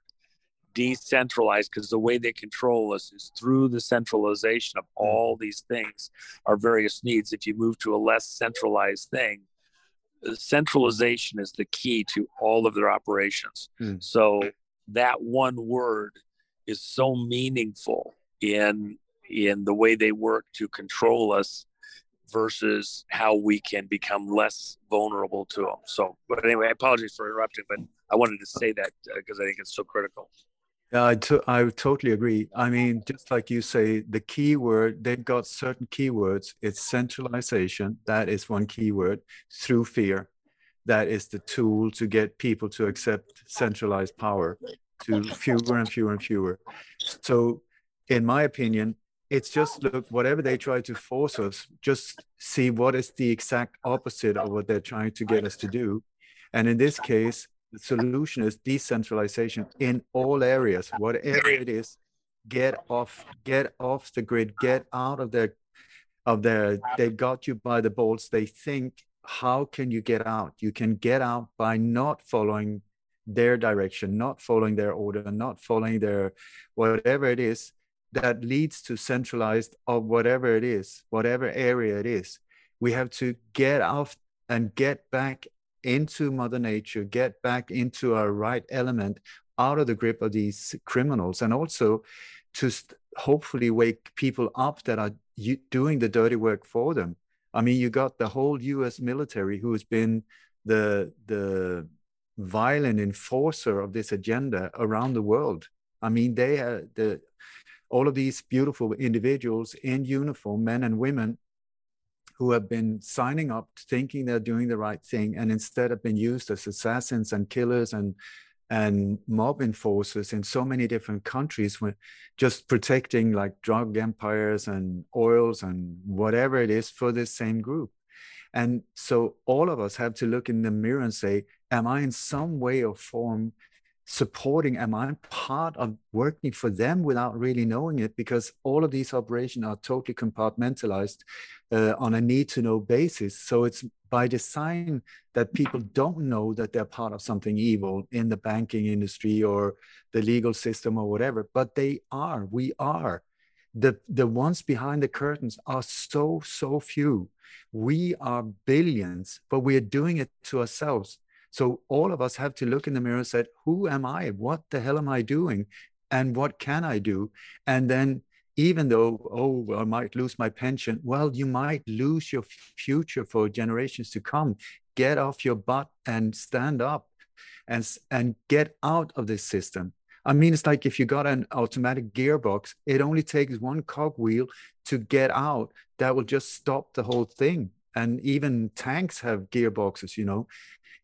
decentralized because the way they control us is through the centralization of hmm. all these things, our various needs. If you move to a less centralized thing, centralization is the key to all of their operations. Mm. So that one word is so meaningful in in the way they work to control us versus how we can become less vulnerable to them. So, but anyway, I apologize for interrupting, but I wanted to say that because uh, I think it's so critical. Yeah, I, I totally agree. I mean, just like you say, the keyword, they've got certain keywords. It's centralization. That is one keyword through fear. That is the tool to get people to accept centralized power to fewer and fewer and fewer. So, in my opinion, it's just look, whatever they try to force us, just see what is the exact opposite of what they're trying to get us to do. And in this case, the solution is decentralization in all areas, whatever it is, get off, get off the grid, get out of their of their they got you by the balls. They think, how can you get out? You can get out by not following their direction, not following their order, not following their whatever it is that leads to centralized of whatever it is, whatever area it is. We have to get off and get back into Mother Nature, get back into our right element, out of the grip of these criminals, and also to hopefully wake people up that are doing the dirty work for them. I mean, you got the whole U.S. military who has been the the violent enforcer of this agenda around the world. I mean, they are the all of these beautiful individuals in uniform, men and women, who have been signing up thinking they're doing the right thing and instead have been used as assassins and killers and and mob enforcers in so many different countries just protecting like drug empires and oils and whatever it is for this same group and so all of us have to look in the mirror and say am i in some way or form supporting? Am i part of working for them without really knowing it? Because all of these operations are totally compartmentalized uh, on a need to know basis. So it's by design that people don't know that they're part of something evil in the banking industry or the legal system or whatever but they are we are. The the ones behind the curtains are so so few. We are billions but we are doing it to ourselves so all of us have to look in the mirror and say, who am I? What the hell am I doing? And what can I do? And then even though, oh, I might lose my pension, well, you might lose your future for generations to come. Get off your butt and stand up and, and get out of this system. I mean, it's like if you got an automatic gearbox, it only takes one cogwheel to get out that will just stop the whole thing. And even tanks have gearboxes, you know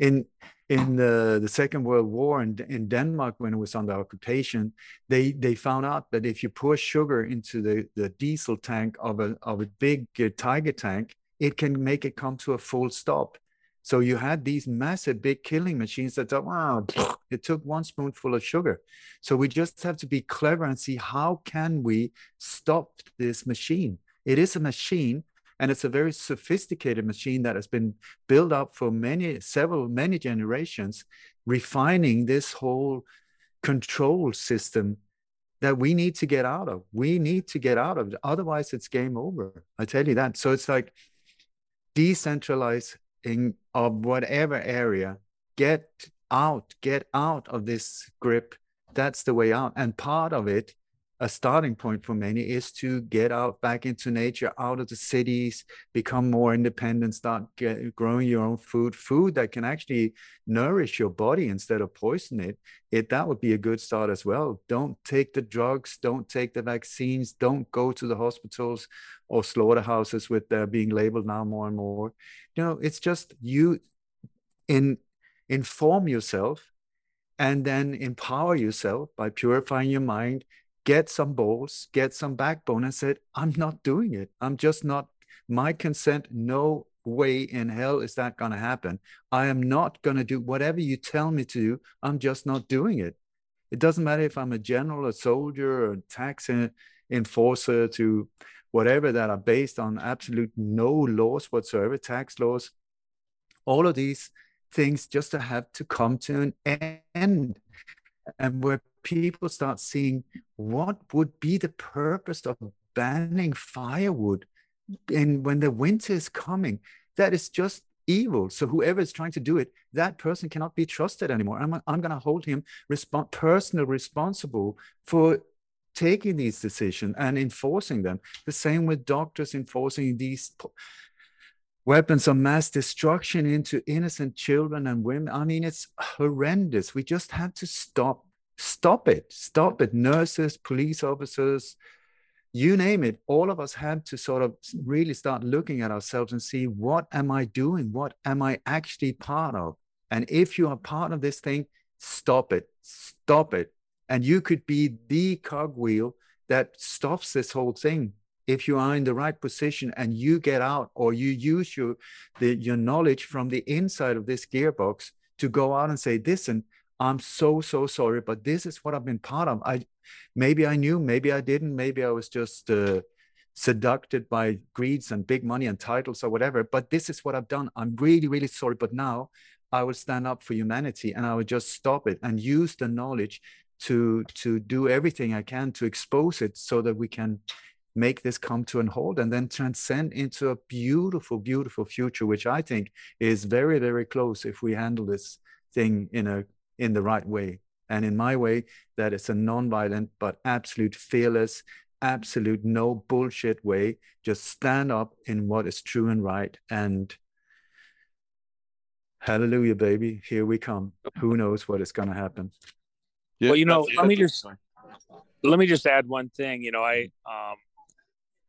in in the, the Second World War in, in Denmark when it was under occupation, they they found out that if you pour sugar into the, the diesel tank of a of a big uh, tiger tank, it can make it come to a full stop. So you had these massive big killing machines that thought, wow, it took one spoonful of sugar. So we just have to be clever and see how can we stop this machine. It is a machine, and it's a very sophisticated machine that has been built up for many several many generations refining this whole control system that we need to get out of. We need to get out of it, otherwise it's game over. I tell you that. So it's like decentralizing of whatever area. Get out get out of this grip. That's the way out. And part of it a starting point for many is to get out back into nature, out of the cities, become more independent, start get, growing your own food, food that can actually nourish your body instead of poison it. It that would be a good start as well. Don't take the drugs, don't take the vaccines, don't go to the hospitals or slaughterhouses with uh, being labeled now more and more. You know, it's just you in inform yourself and then empower yourself by purifying your mind get some balls, get some backbone, and said, I'm not doing it. I'm just not, my consent, no way in hell is that going to happen. I am not going to do whatever you tell me to do. I'm just not doing it. It doesn't matter if I'm a general, a soldier, or a tax enforcer to whatever that are based on absolute no laws whatsoever, tax laws. All of these things just have to come to an end. And where people start seeing what would be the purpose of banning firewood and when the winter is coming. That is just evil. So whoever is trying to do it that person cannot be trusted anymore. I'm, I'm going to hold him resp- personally responsible for taking these decisions and enforcing them. The same with doctors enforcing these weapons of mass destruction into innocent children and women. I mean it's horrendous. We just have to stop Stop it. Stop it. Nurses, police officers, you name it. All of us have to sort of really start looking at ourselves and see what am I doing? What am I actually part of? And if you are part of this thing, stop it. Stop it. And you could be the cogwheel that stops this whole thing if you are in the right position and you get out or you use your the, your knowledge from the inside of this gearbox to go out and say listen I'm so so sorry, but this is what I've been part of. I maybe I knew, maybe I didn't, maybe I was just uh, seduced by greeds and big money and titles or whatever. But this is what I've done. I'm really really sorry, but now I will stand up for humanity and I will just stop it and use the knowledge to to do everything I can to expose it so that we can make this come to an hold and then transcend into a beautiful beautiful future which i think is very very close if we handle this thing in a in the right way. And in my way, that is a non-violent but absolute fearless, absolute no bullshit way. Just stand up in what is true and right. And hallelujah, baby, here we come. Who knows what is going to happen? Yeah, well, you know, let me just let me just add one thing. You know, I um,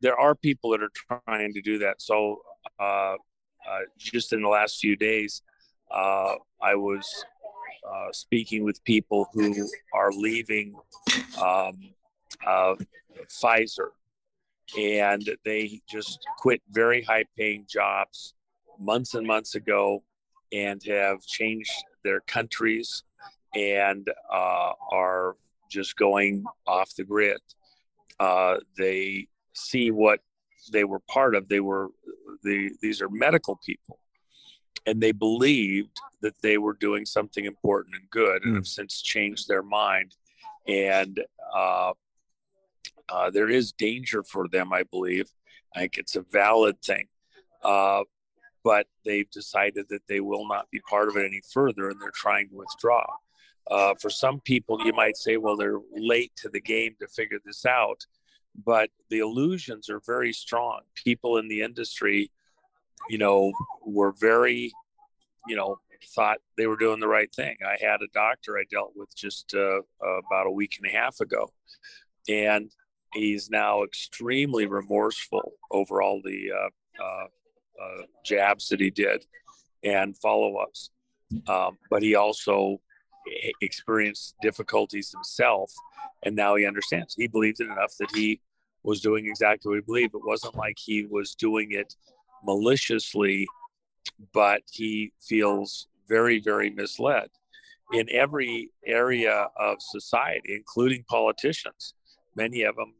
there are people that are trying to do that. So uh, uh, just in the last few days, uh, I was uh, speaking with people who are leaving um, uh, Pfizer, and they just quit very high paying jobs months and months ago and have changed their countries and uh, are just going off the grid. Uh, they see what they were part of. They were the these are medical people and they believed that they were doing something important and good and have hmm. since changed their mind. And uh, uh, there is danger for them i believe. I think it's a valid thing. Uh, but they've decided that they will not be part of it any further and they're trying to withdraw. Uh, for some people you might say well they're late to the game to figure this out. But the illusions are very strong. People in the industry you know, were very, you know, thought they were doing the right thing. I had a doctor I dealt with just uh, about a week and a half ago, and he's now extremely remorseful over all the uh, uh, uh jabs that he did and follow ups. Um, but he also experienced difficulties himself, and now he understands. He believed it enough that he was doing exactly what he believed. It wasn't like he was doing it maliciously, but he feels very, very misled in every area of society, including politicians. Many of them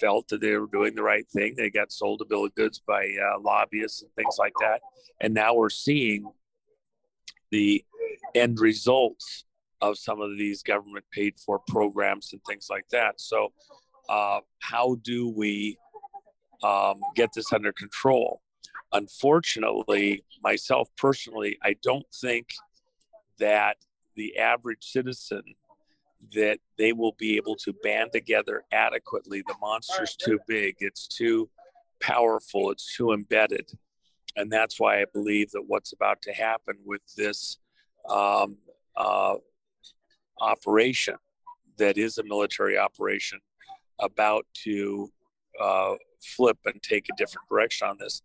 felt that they were doing the right thing. They got sold a bill of goods by uh, lobbyists and things like that. And now we're seeing the end results of some of these government paid for programs and things like that. So, uh, how do we um, get this under control? Unfortunately, myself personally, I don't think that the average citizen that they will be able to band together adequately. The monster's too big, it's too powerful, it's too embedded. And that's why I believe that what's about to happen with this um, uh, operation that is a military operation about to uh, flip and take a different direction on this,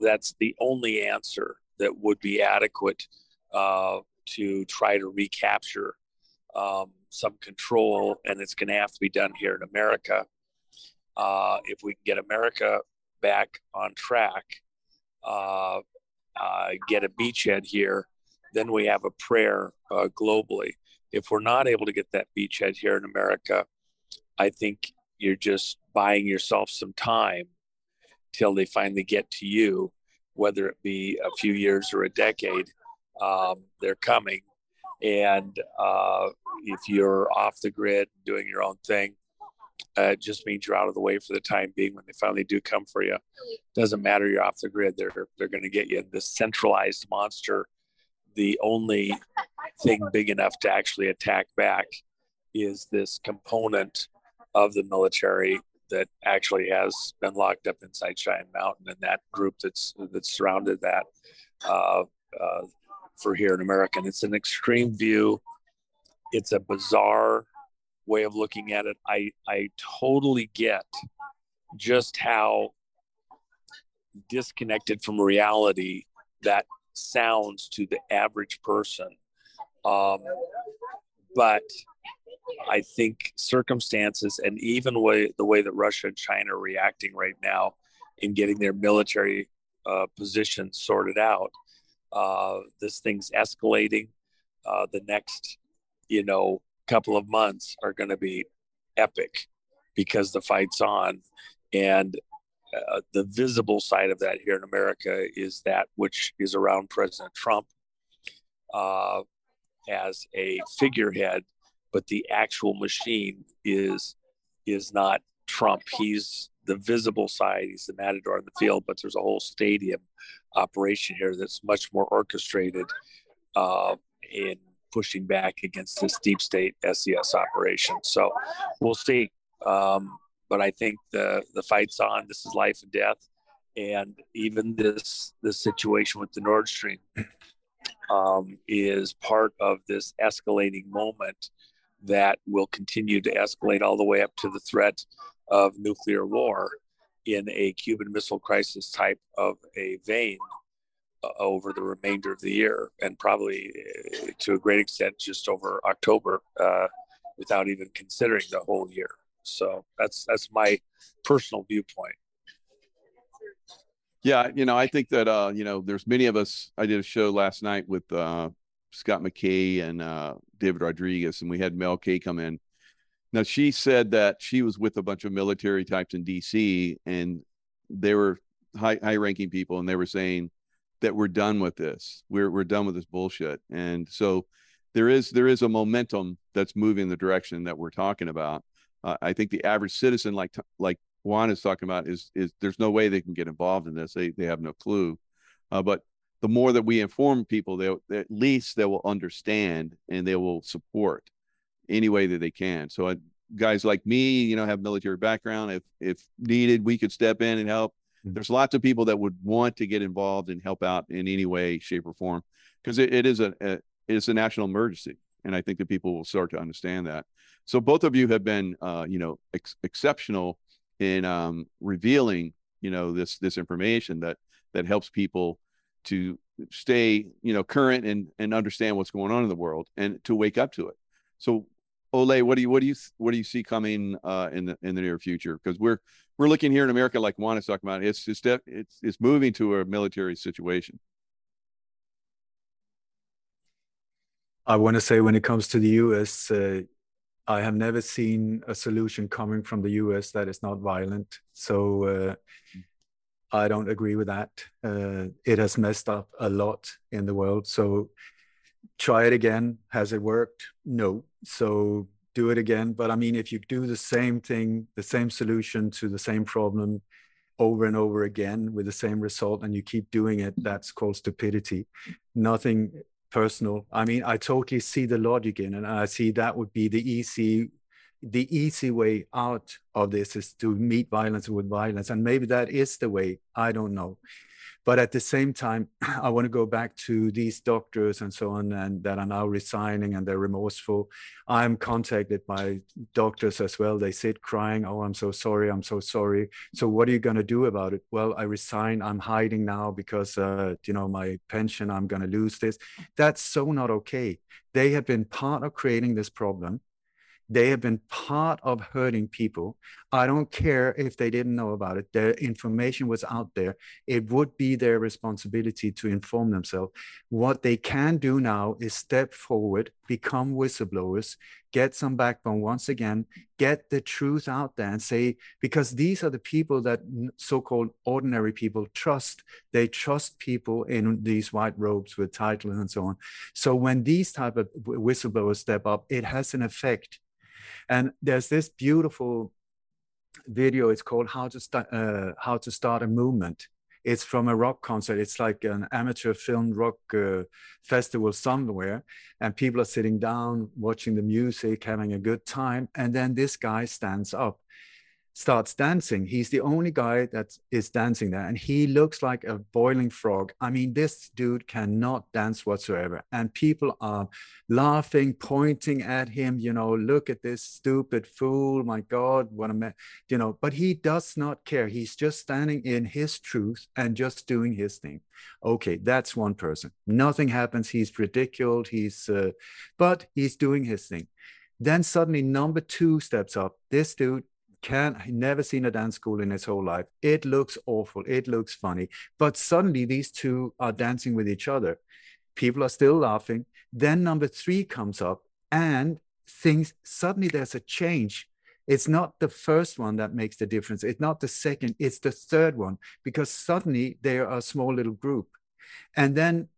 that's the only answer that would be adequate uh, to try to recapture um, some control. And it's going to have to be done here in America. Uh, if we can get America back on track, uh, uh, get a beachhead here, then we have a prayer uh, globally. If we're not able to get that beachhead here in America, I think you're just buying yourself some time till they finally get to you, whether it be a few years or a decade. Um, they're coming. And uh, if you're off the grid doing your own thing, uh, it just means you're out of the way for the time being when they finally do come for you. Doesn't matter you're off the grid, they're they're going to get you. This centralized monster, the only thing big enough to actually attack back is this component of the military that actually has been locked up inside Cheyenne Mountain and that group that's that's surrounded that uh, uh, for here in America. And it's an extreme view. It's a bizarre way of looking at it. I I totally get just how disconnected from reality that sounds to the average person. Um, but I think circumstances and even way the way that Russia and China are reacting right now in getting their military uh, positions sorted out, uh, this thing's escalating. Uh, the next, you know, couple of months are going to be epic because the fight's on, and uh, the visible side of that here in America is that which is around President Trump uh, as a figurehead but the actual machine is is not Trump. He's the visible side. He's the matador in the field, but there's a whole stadium operation here that's much more orchestrated uh, in pushing back against this deep state SES operation. So we'll see. Um, but I think the the fight's on. This is life and death, and even this this situation with the Nord Stream um, is part of this escalating moment that will continue to escalate all the way up to the threat of nuclear war in a Cuban Missile Crisis type of a vein uh, over the remainder of the year, and probably uh, to a great extent just over October, uh, without even considering the whole year. So that's that's my personal viewpoint. Yeah, you know, I think that uh, you know, there's many of us. I did a show last night with uh, Scott McKay and uh, David Rodriguez, and we had Mel K come in. Now she said that she was with a bunch of military types in D.C. and they were high high ranking people, and they were saying that we're done with this. We're we're done with this bullshit. And so there is there is a momentum that's moving in the direction that we're talking about. Uh, I think the average citizen, like like Juan is talking about, is is there's no way they can get involved in this. They they have no clue. Uh, but the more that we inform people, they at least they will understand and they will support any way that they can. So, guys like me, you know, have military background. If if needed, we could step in and help. Mm-hmm. There's lots of people that would want to get involved and help out in any way, shape, or form because it, it is a, a it's a national emergency, and I think that people will start to understand that. So, both of you have been, uh, you know, ex- exceptional in um, revealing, you know, this this information that that helps people to stay you know current and and understand what's going on in the world and to wake up to it so Ole, what do you what do you what do you see coming uh, in the in the near future? Because we're we're looking here in America, like Juan is talking about. It's it's it's it's moving to a military situation. I want to say when it comes to the U.S., uh, I have never seen a solution coming from the U.S. that is not violent. So uh, I don't agree with that. Uh, it has messed up a lot in the world. So try it again. Has it worked? No. So do it again. But I mean, if you do the same thing, the same solution to the same problem over and over again with the same result, and you keep doing it, that's called stupidity. Nothing personal. I mean, I totally see the logic in it. And I see that would be the easy the easy way out of this is to meet violence with violence. And maybe that is the way. I don't know. But at the same time, I want to go back to these doctors and so on, and that are now resigning and they're remorseful. I'm contacted by doctors as well. They sit crying, Oh, I'm so sorry. I'm so sorry. So, what are you going to do about it? Well, I resign. I'm hiding now because, uh, you know, my pension, I'm going to lose this. That's so not okay. They have been part of creating this problem they have been part of hurting people. I don't care if they didn't know about it. Their information was out there. It would be their responsibility to inform themselves. What they can do now is step forward, become whistleblowers, get some backbone once again, get the truth out there and say, because these are the people that so-called ordinary people trust. They trust people in these white robes with titles and so on. So when these type of whistleblowers step up, it has an effect and there's this beautiful video. It's called "How to Start uh, How to Start a Movement." It's from a rock concert. It's like an amateur film rock uh, festival somewhere, and people are sitting down watching the music, having a good time. And then this guy stands up starts dancing. He's the only guy that is dancing there, and he looks like a boiling frog. I mean, this dude cannot dance whatsoever. And people are laughing, pointing at him, you know, look at this stupid fool. My God, what a man, you know, but he does not care. He's just standing in his truth and just doing his thing. Okay, that's one person. Nothing happens. He's ridiculed. He's, uh, but he's doing his thing. Then suddenly, number two steps up. This dude can never seen a dance school in his whole life. It looks awful. It looks funny. But suddenly these two are dancing with each other. People are still laughing. Then number three comes up and things suddenly there's a change. It's not the first one that makes the difference. It's not the second, it's the third one because suddenly they are a small little group. And then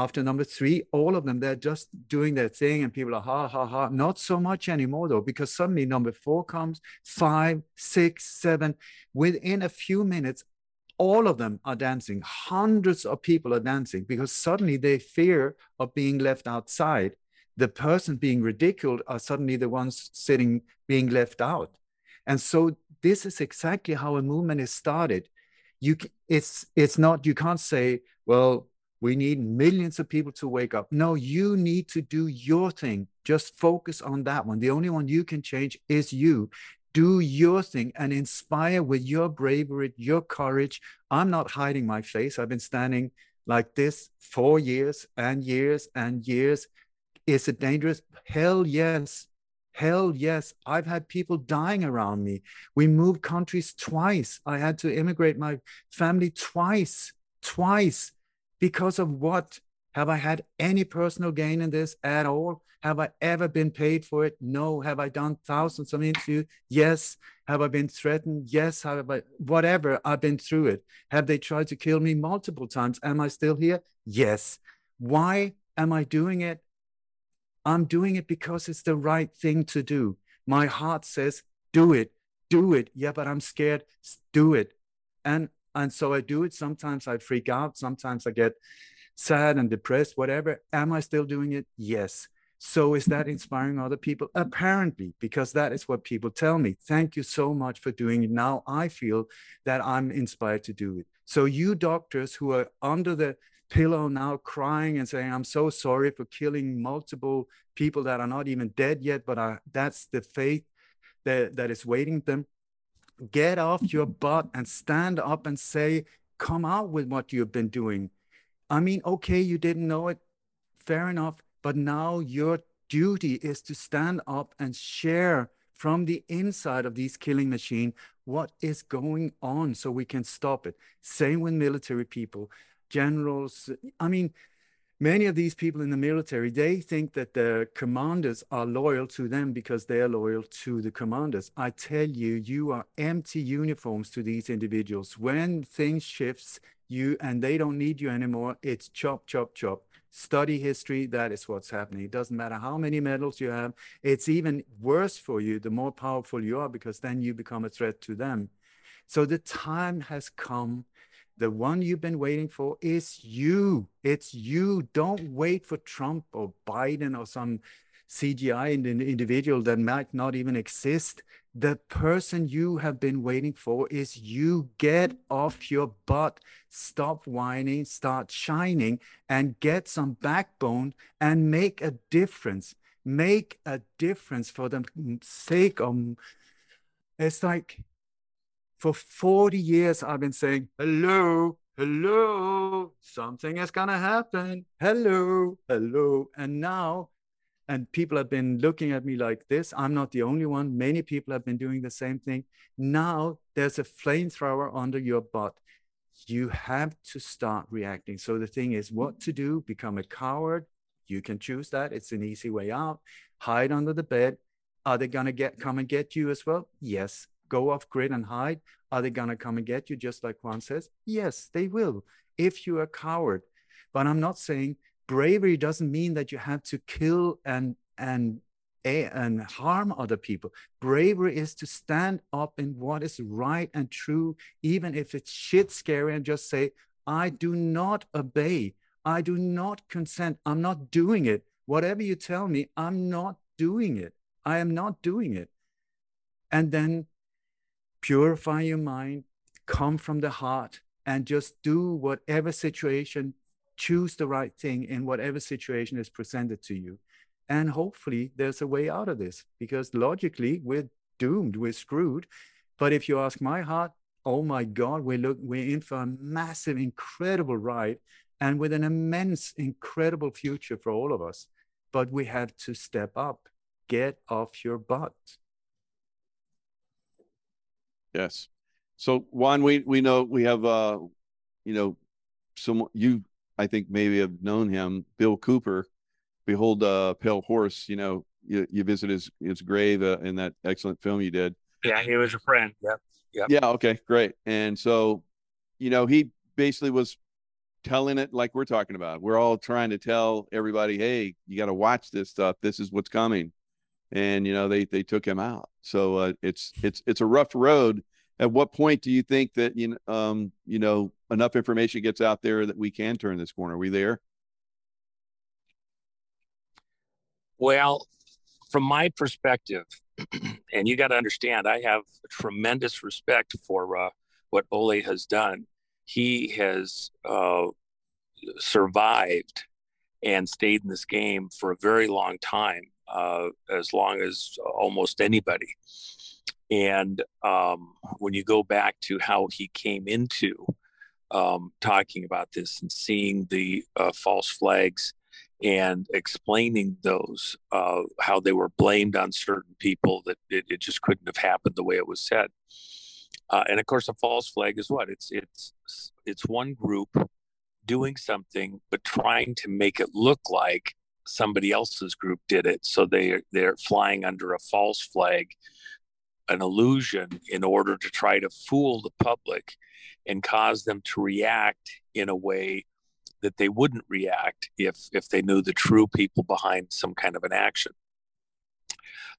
after number three, all of them, they're just doing their thing and people are ha, ha, ha. Not so much anymore though, because suddenly number four comes, five, six, seven. Within a few minutes, all of them are dancing. Hundreds of people are dancing because suddenly they fear of being left outside. The person being ridiculed are suddenly the ones sitting being left out. And so this is exactly how a movement is started. You, it's, it's not, you can't say, well, we need millions of people to wake up. No, you need to do your thing. Just focus on that one. The only one you can change is you. Do your thing and inspire with your bravery, your courage. I'm not hiding my face. I've been standing like this for years and years and years. Is it dangerous? Hell yes. Hell yes. I've had people dying around me. We moved countries twice. I had to immigrate my family twice, twice because of what? Have I had any personal gain in this at all? Have I ever been paid for it? No. Have I done thousands of interviews? Yes. Have I been threatened? Yes. Have I, whatever, I've been through it. Have they tried to kill me multiple times? Am I still here? Yes. Why am I doing it? I'm doing it because it's the right thing to do. My heart says, do it, do it. Yeah, but I'm scared. Do it. And and so I do it. Sometimes I freak out. Sometimes I get sad and depressed, whatever. Am I still doing it? Yes. So is that mm-hmm. inspiring other people? Apparently, because that is what people tell me. Thank you so much for doing it. Now I feel that I'm inspired to do it. So you doctors who are under the pillow now crying and saying, I'm so sorry for killing multiple people that are not even dead yet, but I, that's the fate that, that is waiting them get off your butt and stand up and say, come out with what you've been doing. I mean, okay, you didn't know it. Fair enough. But now your duty is to stand up and share from the inside of these killing machine what is going on so we can stop it. Same with military people, generals. I mean, many of these people in the military they think that their commanders are loyal to them because they are loyal to the commanders. I tell you you are empty uniforms to these individuals. When things shifts you and they don't need you anymore it's chop chop chop. Study history that is what's happening. It doesn't matter how many medals you have it's even worse for you the more powerful you are because then you become a threat to them. So the time has come The one you've been waiting for is you. It's you. Don't wait for Trump or Biden or some CGI individual that might not even exist. The person you have been waiting for is you. Get off your butt, stop whining, start shining, and get some backbone and make a difference. Make a difference for the sake of. It's like for 40 years, I've been saying, hello, hello, something is going to happen. Hello, hello. And now, and people have been looking at me like this. I'm not the only one. Many people have been doing the same thing. Now there's a flamethrower under your butt. You have to start reacting. So the thing is, what to do? Become a coward. You can choose that. It's an easy way out. Hide under the bed. Are they gonna get come and get you as well? Yes go off grid and hide? Are they going to come and get you, just like Juan says? Yes, they will, if you're a coward. But I'm not saying bravery doesn't mean that you have to kill and, and, and harm other people. Bravery is to stand up in what is right and true, even if it's shit scary, and just say, I do not obey. I do not consent. I'm not doing it. Whatever you tell me, I'm not doing it. I am not doing it. And then purify your mind, come from the heart, and just do whatever situation, choose the right thing in whatever situation is presented to you. And hopefully there's a way out of this because logically we're doomed, we're screwed. But if you ask my heart, oh my God, we're, look, we're in for a massive, incredible ride and with an immense, incredible future for all of us. But we have to step up, get off your butt. Yes. So Juan, we we know we have uh, you know, some you I think maybe have known him, Bill Cooper. Behold, uh, Pale Horse. You know, you, you visit his his grave uh, in that excellent film you did. Yeah, he was a friend. Yep. Yep. Yeah. Okay. Great. And so, you know, he basically was telling it like we're talking about. We're all trying to tell everybody, hey, you got to watch this stuff. This is what's coming and you know they they took him out. So uh, it's it's it's a rough road. At what point do you think that you know um, you know enough information gets out there that we can turn this corner? Are we there? Well, from my perspective, and you got to understand, I have tremendous respect for uh, what Ole has done. He has uh, survived and stayed in this game for a very long time uh, as long as almost anybody. And um, when you go back to how he came into um, talking about this and seeing the uh, false flags and explaining those, uh, how they were blamed on certain people, that it, it, just couldn't have happened the way it was said. Uh, and of course, a false flag is what? It's it's it's one group doing something, but trying to make it look like somebody else's group did it. So they they're flying under a false flag, an illusion, in order to try to fool the public and cause them to react in a way that they wouldn't react if if they knew the true people behind some kind of an action.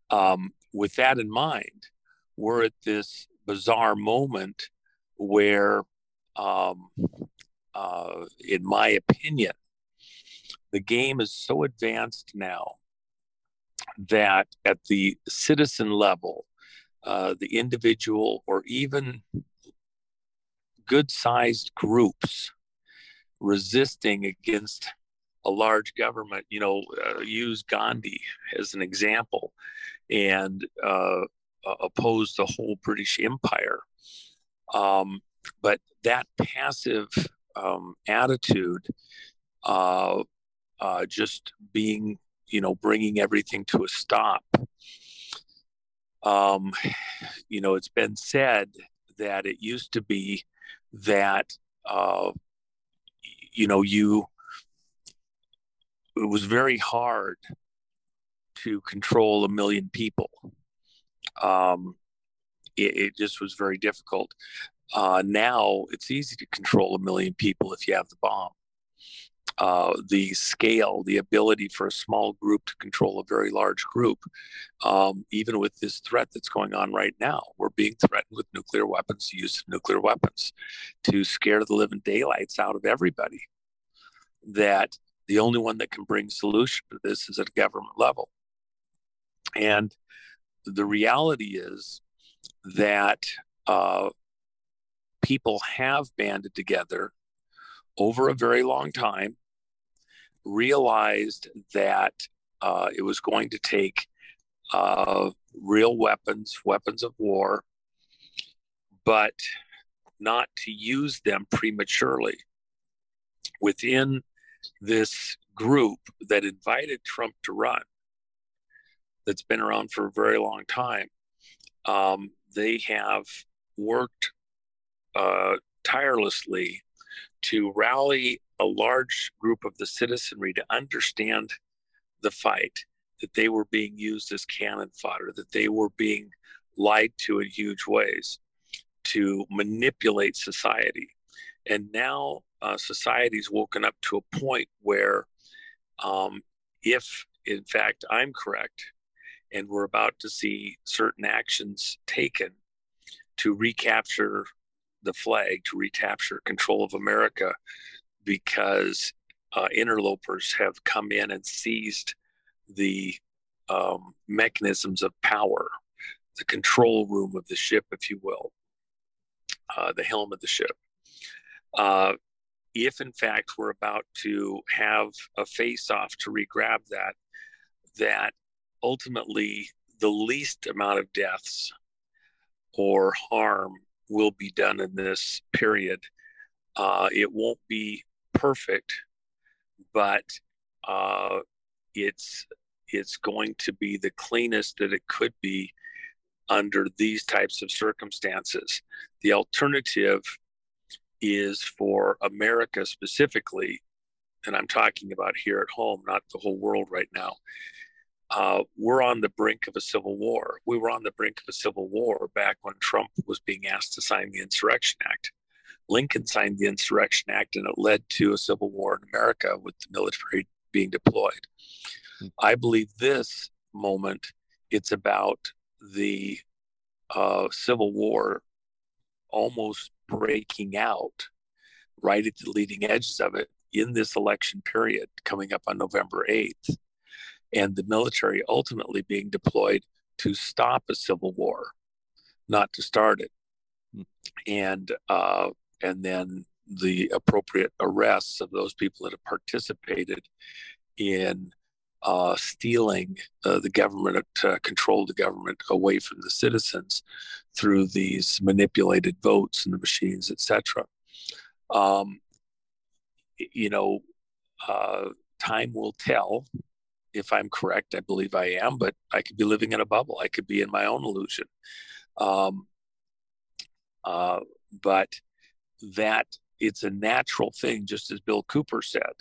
Um, with that in mind, we're at this bizarre moment where, um, uh, in my opinion, the game is so advanced now that at the citizen level, uh, the individual or even good sized groups resisting against a large government, you know, uh, use Gandhi as an example and uh, oppose the whole British Empire. Um, but that passive um, attitude uh, just being, you know, bringing everything to a stop. Um, you know, it's been said that it used to be that, uh, you know, you, it was very hard to control a million people. Um, it, it, just was very difficult. Uh, now it's easy to control a million people if you have the bomb. Uh, the scale, the ability for a small group to control a very large group, um, even with this threat that's going on right now. We're being threatened with nuclear weapons, the use of nuclear weapons to scare the living daylights out of everybody. That the only one that can bring solution to this is at a government level. And the reality is that uh, people have banded together over a very long time realized that uh, it was going to take uh, real weapons, weapons of war, but not to use them prematurely. Within this group that invited Trump to run, that's been around for a very long time, um, they have worked uh, tirelessly to rally a large group of the citizenry to understand the fight, that they were being used as cannon fodder, that they were being lied to in huge ways to manipulate society. And now uh, society's woken up to a point where, um, if in fact I'm correct, and we're about to see certain actions taken to recapture the flag, to recapture control of America, because uh, interlopers have come in and seized the um, mechanisms of power, the control room of the ship, if you will, uh, the helm of the ship. Uh, if in fact we're about to have a face off to regrab that, that ultimately the least amount of deaths or harm will be done in this period. Uh, it won't be perfect, but uh, it's it's going to be the cleanest that it could be under these types of circumstances. The alternative is for America specifically, and I'm talking about here at home, not the whole world right now. Uh, we're on the brink of a civil war. We were on the brink of a civil war back when Trump was being asked to sign the Insurrection Act. Lincoln signed the Insurrection Act, and it led to a civil war in America with the military being deployed. Hmm. I believe this moment, it's about the uh, Civil War almost breaking out right at the leading edges of it in this election period coming up on November 8th, and the military ultimately being deployed to stop a civil war, not to start it. Hmm. And uh, and then the appropriate arrests of those people that have participated in uh, stealing uh, the government to control the government away from the citizens through these manipulated votes and the machines, etc. Um, you know, uh, time will tell if I'm correct. I believe I am, but I could be living in a bubble. I could be in my own illusion. Um, uh, but that it's a natural thing, just as Bill Cooper said.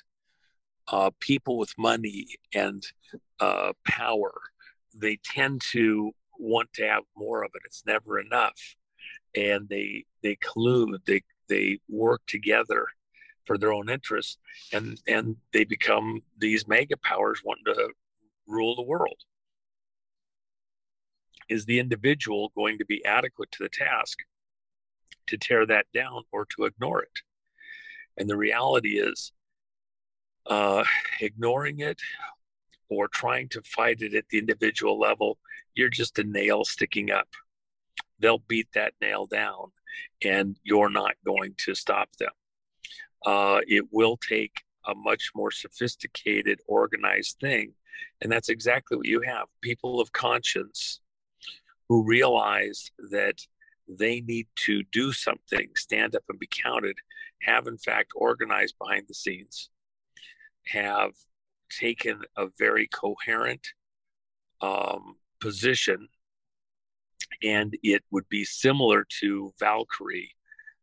Uh, people with money and uh, power, they tend to want to have more of it. It's never enough, and they they collude, they they work together for their own interests, and and they become these mega powers wanting to rule the world. Is the individual going to be adequate to the task? to tear that down or to ignore it. And the reality is, uh, ignoring it or trying to fight it at the individual level, you're just a nail sticking up. They'll beat that nail down, and you're not going to stop them. Uh, it will take a much more sophisticated, organized thing. And that's exactly what you have people of conscience who realize that they need to do something, stand up and be counted, have in fact organized behind the scenes, have taken a very coherent um, position, and it would be similar to Valkyrie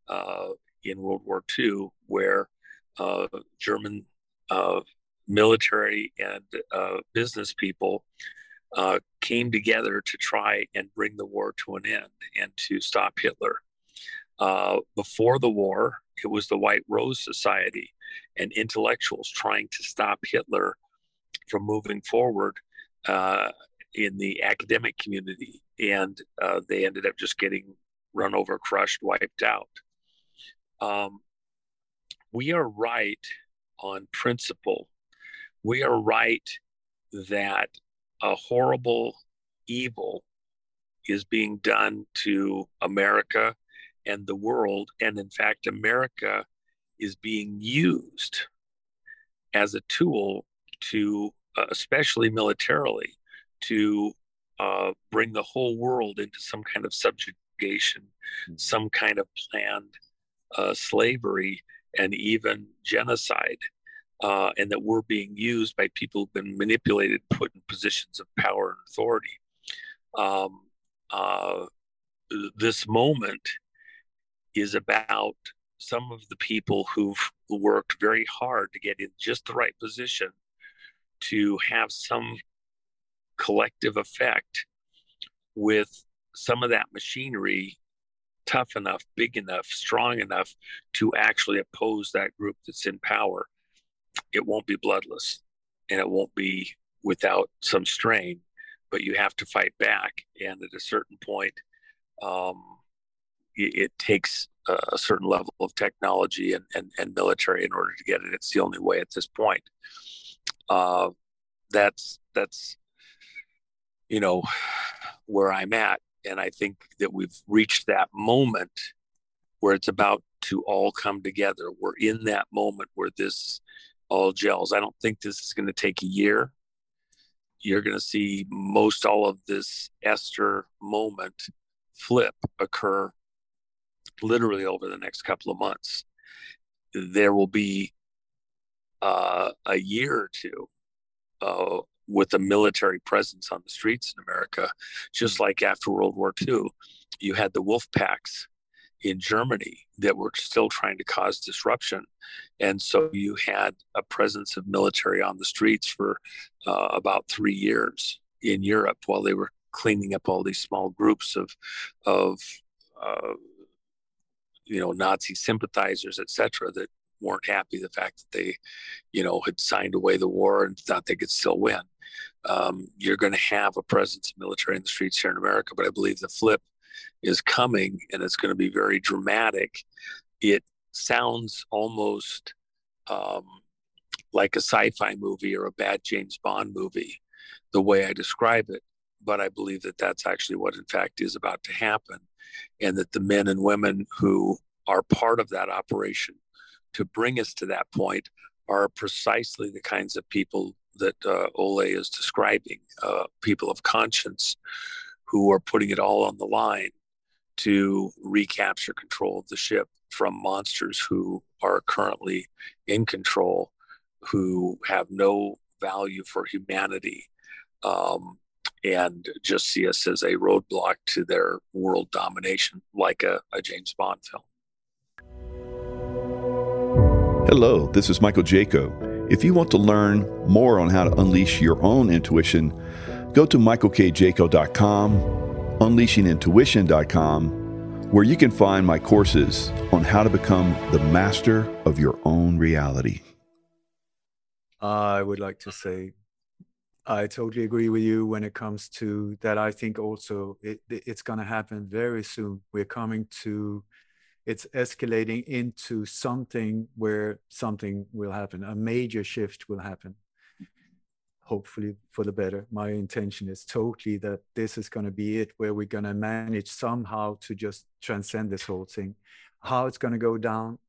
uh, in World War II, where uh, German uh, military and uh, business people uh, came together to try and bring the war to an end and to stop Hitler. Uh, before the war, it was the White Rose Society. and intellectuals trying to stop Hitler from moving forward uh, in the academic community, and they ended up just getting run over, crushed, wiped out. Um, we are right on principle. We are right that a horrible evil is being done to America and the world. And in fact, America is being used as a tool to, uh, especially militarily, to uh, bring the whole world into some kind of subjugation, mm-hmm. some kind of planned uh, slavery, and even genocide. Uh, and that we're being used by people who've been manipulated, put in positions of power and authority. Um, uh, this moment is about some of the people who've worked very hard to get in just the right position to have some collective effect with some of that machinery tough enough, big enough, strong enough to actually oppose that group that's in power. It won't be bloodless and it won't be without some strain, but you have to fight back. And at a certain point, um, it, it, takes a, certain level of technology and, and, and military in order to get it. It's the only way at this point. Uh, that's that's you know where I'm at, and I think that we've reached that moment where it's about to all come together. We're in that moment where this all gels. I don't think this is going to take a year. You're going to see most all of this Esther moment flip occur literally over the next couple of months. There will be uh, a year or two uh, with a military presence on the streets in America, just like after World War II, you had the wolf packs in Germany that were still trying to cause disruption. And so you had a presence of military on the streets for uh, about three years in Europe while they were cleaning up all these small groups of, of uh, you know, Nazi sympathizers, etc., that weren't happy the fact that they, you know, had signed away the war and thought they could still win. Um, you're going to have a presence of military in the streets here in America, but I believe the flip is coming and it's going to be very dramatic. It sounds almost um, like a sci fi movie or a bad James Bond movie, the way I describe it. But I believe that that's actually what, in fact, is about to happen. And that the men and women who are part of that operation to bring us to that point are precisely the kinds of people that uh, Ole is describing uh, people of conscience who are putting it all on the line to recapture control of the ship from monsters who are currently in control, who have no value for humanity, um, and just see us as a roadblock to their world domination, like a, a James Bond film. Hello, this is Michael Jaco. If you want to learn more on how to unleash your own intuition, go to michaelkjaco.com, unleashingintuition.com, where you can find my courses on how to become the master of your own reality. I would like to say I totally agree with you when it comes to that. I think also it, it's going to happen very soon. We're coming to it's escalating into something where something will happen. A major shift will happen. Hopefully for the better. My intention is totally that this is going to be it where we're going to manage somehow to just transcend this whole thing. How it's going to go down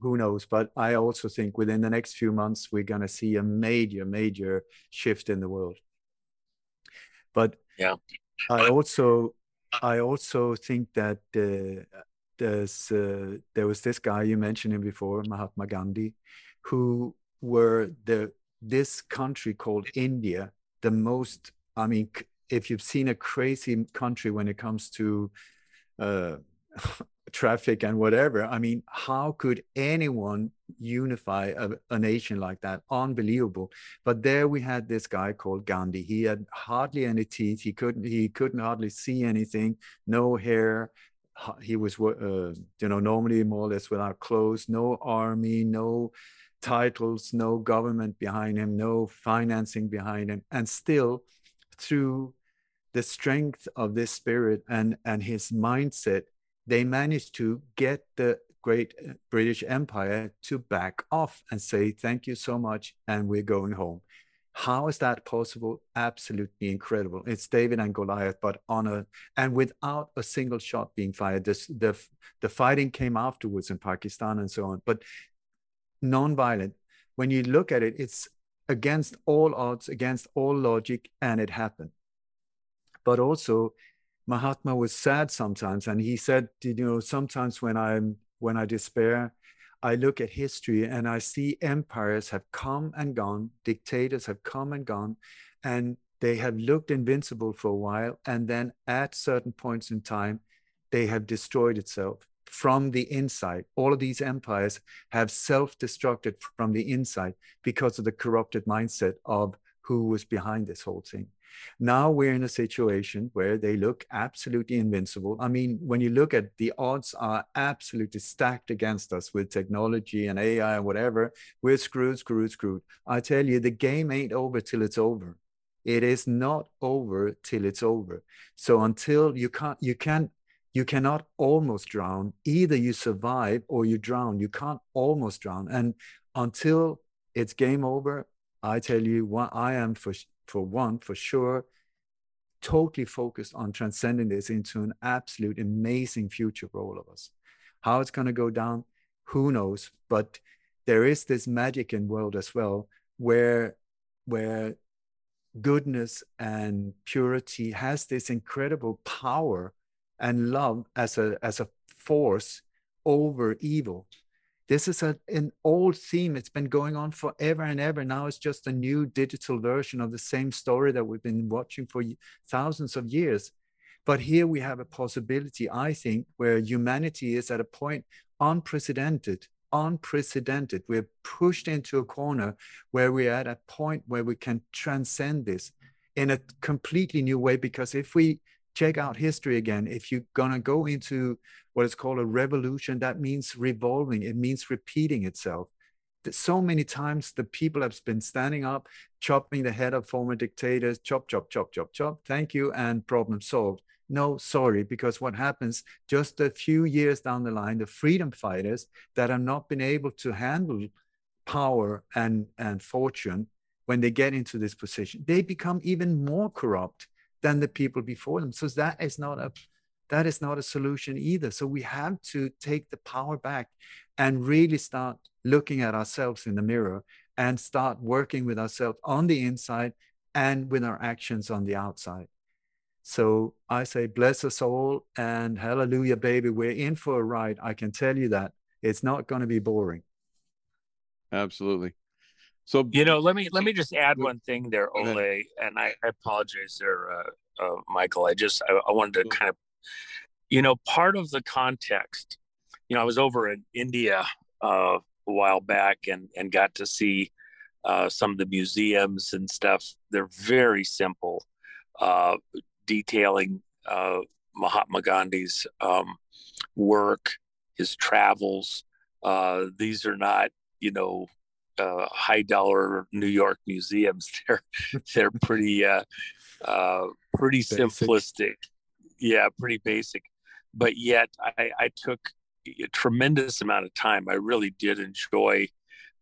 who knows? But i also think within the next few months we're going to see a major major shift in the world. But yeah. I also I also think that uh, there's uh, there was this guy you mentioned him before, Mahatma Gandhi, who were the this country called India, the most. I mean, if you've seen a crazy country when it comes to uh, traffic and whatever, I mean, how could anyone unify a, a, nation like that? Unbelievable. But there we had this guy called Gandhi. He had hardly any teeth. He couldn't. He couldn't hardly see anything. No hair he was uh, you know normally more or less without clothes no army no titles no government behind him no financing behind him and still through the strength of this spirit and and his mindset they managed to get the great uh, british empire to back off and say thank you so much and we're going home how is that possible? Absolutely incredible. It's David and Goliath, but on a and without a single shot being fired. This the the fighting came afterwards in Pakistan and so on, but non-violent. When you look at it, it's against all odds, against all logic, and it happened. But also, Mahatma was sad sometimes, and he said, you know, sometimes when I'm when I despair, I look at history and I see empires have come and gone, dictators have come and gone, and they have looked invincible for a while. And then at certain points in time, they have destroyed itself from the inside. All of these empires have self destructed from the inside because of the corrupted mindset of who was behind this whole thing. Now we're in a situation where they look absolutely invincible. I mean, when you look at the odds are absolutely stacked against us with technology and AI and whatever, we're screwed, screwed, screwed. I tell you, the game ain't over till it's over. It is not over till it's over. So until you can't, you can't, you cannot almost drown. Either you survive or you drown. You can't almost drown. And until it's game over, I tell you what I am for for one, for sure, totally focused on transcending this into an absolute amazing future for all of us. How it's going to go down, who knows? But there is this magic in world as well, where where goodness and purity has this incredible power and love as a as a force over evil this is a, an old theme. It's been going on forever and ever. Now it's just a new digital version of the same story that we've been watching for thousands of years. But here we have a possibility, I think, where humanity is at a point unprecedented, unprecedented. We're pushed into a corner where we're at a point where we can transcend this in a completely new way. Because if we check out history again. If you're going to go into what is called a revolution, that means revolving, it means repeating itself. So many times the people have been standing up, chopping the head of former dictators, chop, chop, chop, chop, chop, thank you, and problem solved. No, sorry, because what happens just a few years down the line, the freedom fighters that have not been able to handle power and, and fortune when they get into this position, they become even more corrupt than the people before them. So that is not a that is not a solution either. So we have to take the power back and really start looking at ourselves in the mirror and start working with ourselves on the inside and with our actions on the outside. So I say, bless us all and hallelujah, baby. We're in for a ride. I can tell you that it's not going to be boring. Absolutely. So you know, let me let me just add one thing there, Ole, and I, I apologize there, uh, uh, Michael. I just I, I, wanted to kind of, you know, part of the context. You know, I was over in India uh, a while back and and got to see uh, some of the museums and stuff. They're very simple, uh, detailing uh, Mahatma Gandhi's um, work, his travels. these are not, you know, uh, high dollar New York museums. They're they're pretty uh, uh, pretty basic. simplistic. Yeah, pretty basic. But yet, I, I took a tremendous amount of time. I really did enjoy.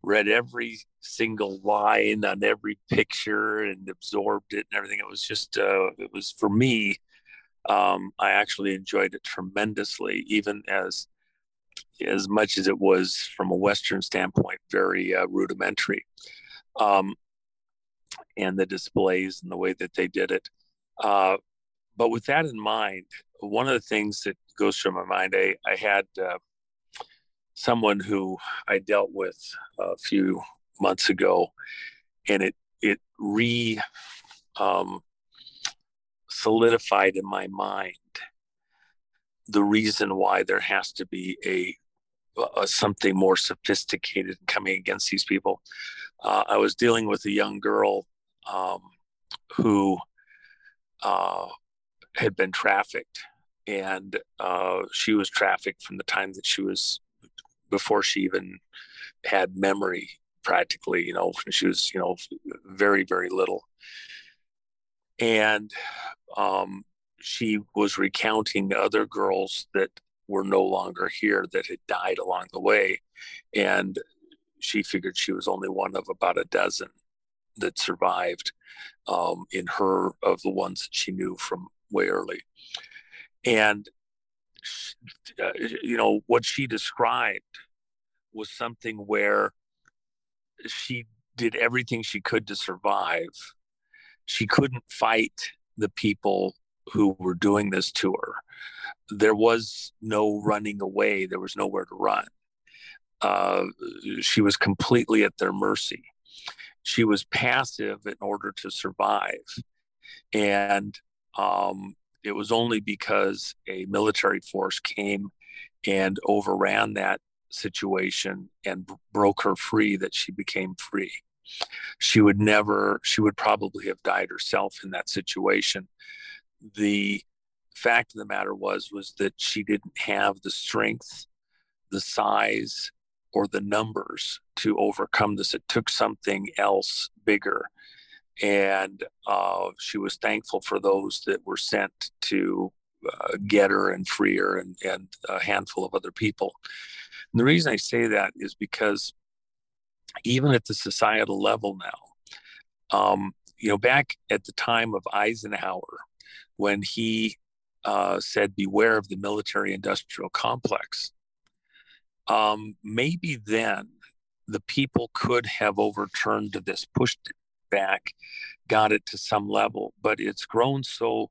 Read every single line on every picture and absorbed it and everything. It was just uh, it was for me. Um, I actually enjoyed it tremendously, even as as much as it was from a Western standpoint, very uh, rudimentary. Um, and the displays and the way that they did it. Uh, but with that in mind, one of the things that goes through my mind, I, I had uh, someone who I dealt with a few months ago, and it it re um, solidified in my mind the reason why there has to be a, a something more sophisticated coming against these people. Uh, I was dealing with a young girl um, who uh, had been trafficked and uh, she was trafficked from the time that she was before she even had memory practically you know she was you know very very little and um, she was recounting other girls that were no longer here that had died along the way. And she figured she was only one of about a dozen that survived um, in her of the ones that she knew from way early. And uh, you know what she described was something where she did everything she could to survive. She couldn't fight the people who were doing this to her there was no running away. There was nowhere to run. Uh, she was completely at their mercy. She was passive in order to survive. And um, it was only because a military force came and overran that situation and broke her free that she became free. She would never, she would probably have died herself in that situation. The fact of the matter was, was that she didn't have the strength, the size, or the numbers to overcome this. It took something else bigger and uh, she was thankful for those that were sent to uh, get her and free her and, and a handful of other people. And the reason I say that is because even at the societal level now, um, you know, back at the time of Eisenhower, when he uh, said, Beware of the military industrial complex, um, maybe then the people could have overturned this, pushed it back, got it to some level, but it's grown so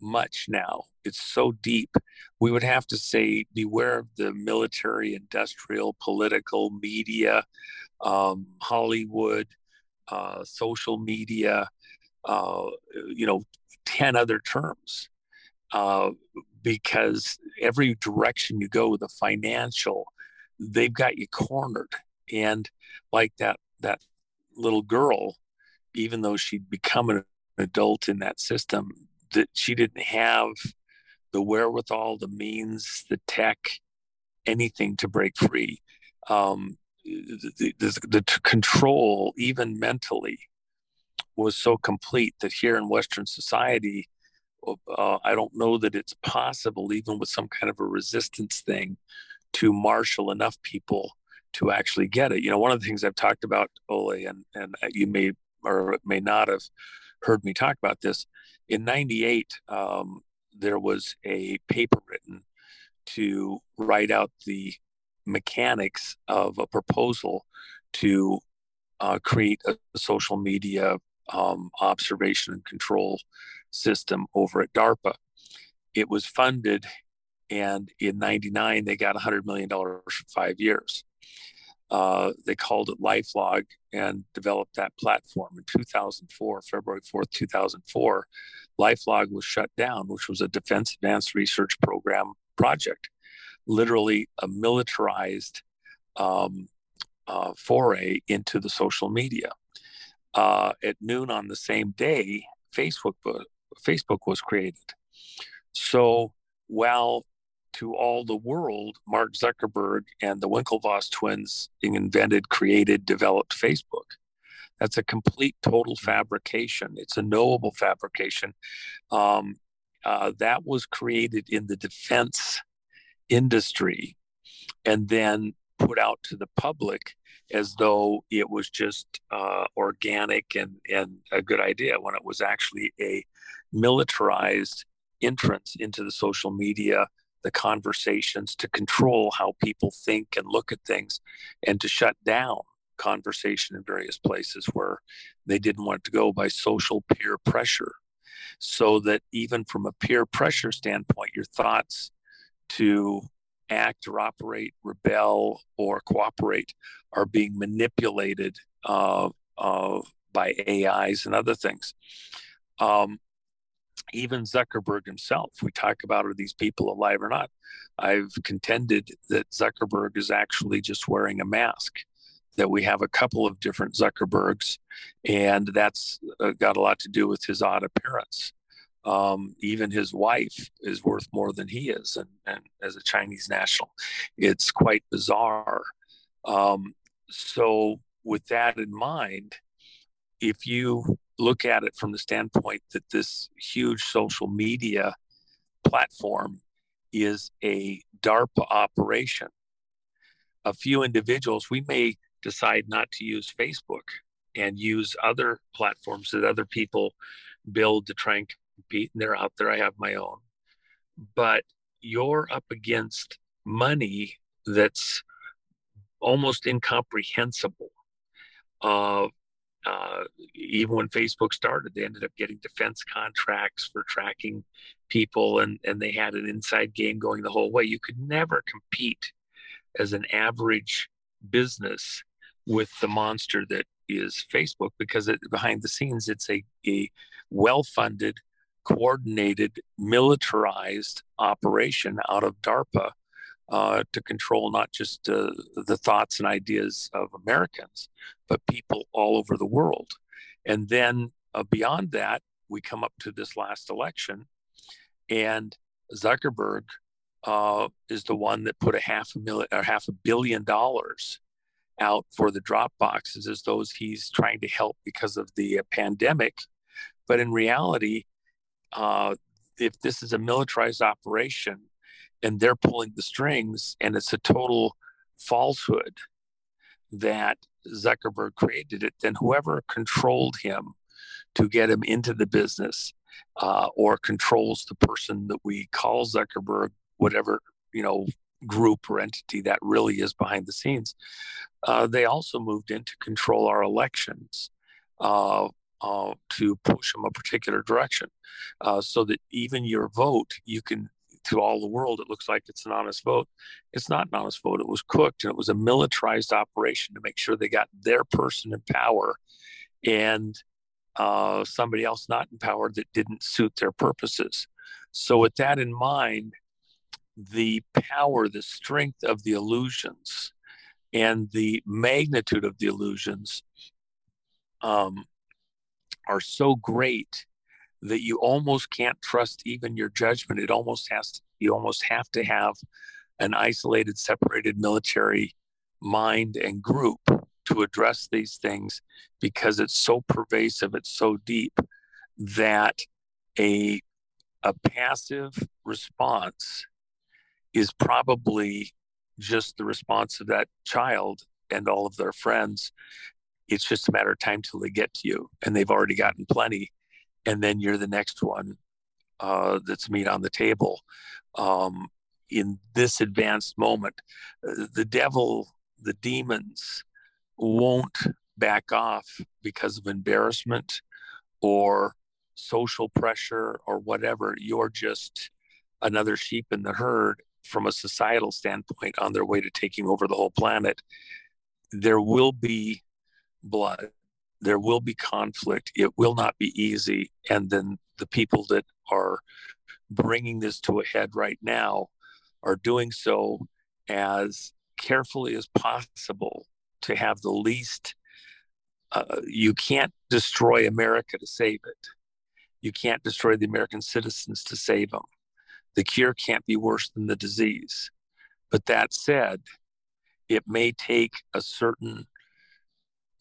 much now. It's so deep. We would have to say, beware of the military, industrial, political, media, um, Hollywood, uh, social media, uh, you know, 10 other terms. Uh, because every direction you go, with the financial, they've got you cornered. And like that, that little girl even though she'd become an adult in that system, that she didn't have the wherewithal, the means, the tech, anything to break free. Um, the, the, the control, even mentally, was so complete that here in Western society, uh, I don't know that it's possible, even with some kind of a resistance thing, to marshal enough people to actually get it. You know, one of the things I've talked about, Ole, and, and you may or may not have heard me talk about this. In 98, um, there was a paper written to write out the mechanics of a proposal to uh, create a social media um, observation and control system over at DARPA. It was funded, and in 99, they got $100 million for five years. Uh, they called it LifeLog and developed that platform. In 2004, February 4th, 2004, LifeLog was shut down, which was a Defense Advanced Research Program project, literally a militarized um, uh, foray into the social media. Uh, at noon on the same day, Facebook, Facebook was created. So while to all the world, Mark Zuckerberg and the Winklevoss twins invented, created, developed Facebook. That's a complete, total fabrication. It's a knowable fabrication. Um, uh, that was created in the defense industry and then put out to the public as though it was just uh, organic and, and a good idea when it was actually a militarized entrance into the social media the conversations to control how people think and look at things and to shut down conversation in various places where they didn't want to go by social peer pressure. So that even from a peer pressure standpoint, your thoughts to act or operate, rebel, or cooperate are being manipulated uh, uh, by AIs and other things. Um, even Zuckerberg himself, we talk about are these people alive or not? I've contended that Zuckerberg is actually just wearing a mask, that we have a couple of different Zuckerbergs, and that's uh, got a lot to do with his odd appearance. Um, even his wife is worth more than he is, and, and as a Chinese national, it's quite bizarre. Um, so, with that in mind, if you look at it from the standpoint that this huge social media platform is a DARPA operation, a few individuals, we may decide not to use Facebook and use other platforms that other people build to try and And they're out there. I have my own. But you're up against money that's almost incomprehensible. Uh, uh, even when Facebook started, they ended up getting defense contracts for tracking people, and, and they had an inside game going the whole way. You could never compete as an average business with the monster that is Facebook because it, behind the scenes it's a, a well-funded, coordinated, militarized operation out of DARPA uh, to control not just uh, the thoughts and ideas of Americans, but people all over the world. And then uh, beyond that, we come up to this last election, and Zuckerberg uh, is the one that put a half a million or half a billion dollars out for the drop boxes as those he's trying to help because of the uh, pandemic. But in reality, uh, if this is a militarized operation and they're pulling the strings and it's a total falsehood that Zuckerberg created it, then whoever controlled him to get him into the business uh, or controls the person that we call Zuckerberg, whatever, you know, group or entity that really is behind the scenes. Uh, they also moved in to control our elections uh, uh, to push them a particular direction uh, so that even your vote, you can, to all the world, it looks like it's an honest vote. It's not an honest vote. It was cooked and it was a militarized operation to make sure they got their person in power and uh, somebody else not in power that didn't suit their purposes. So, with that in mind, the power, the strength of the illusions, and the magnitude of the illusions um, are so great that you almost can't trust even your judgment. It almost has to, you almost have to have an isolated, separated military mind and group to address these things because it's so pervasive, it's so deep that a a passive response is probably just the response of that child and all of their friends. It's just a matter of time till they get to you, and they've already gotten plenty, and then you're the next one uh, that's meat on the table. Um, in this advanced moment, uh, the devil, the demons, won't back off because of embarrassment or social pressure or whatever. You're just another sheep in the herd from a societal standpoint on their way to taking over the whole planet, there will be blood, there will be conflict. It will not be easy. And then the people that are bringing this to a head right now are doing so as carefully as possible to have the least. Uh, you can't destroy America to save it. You can't destroy the American citizens to save them the cure can't be worse than the disease. But that said, it may take a certain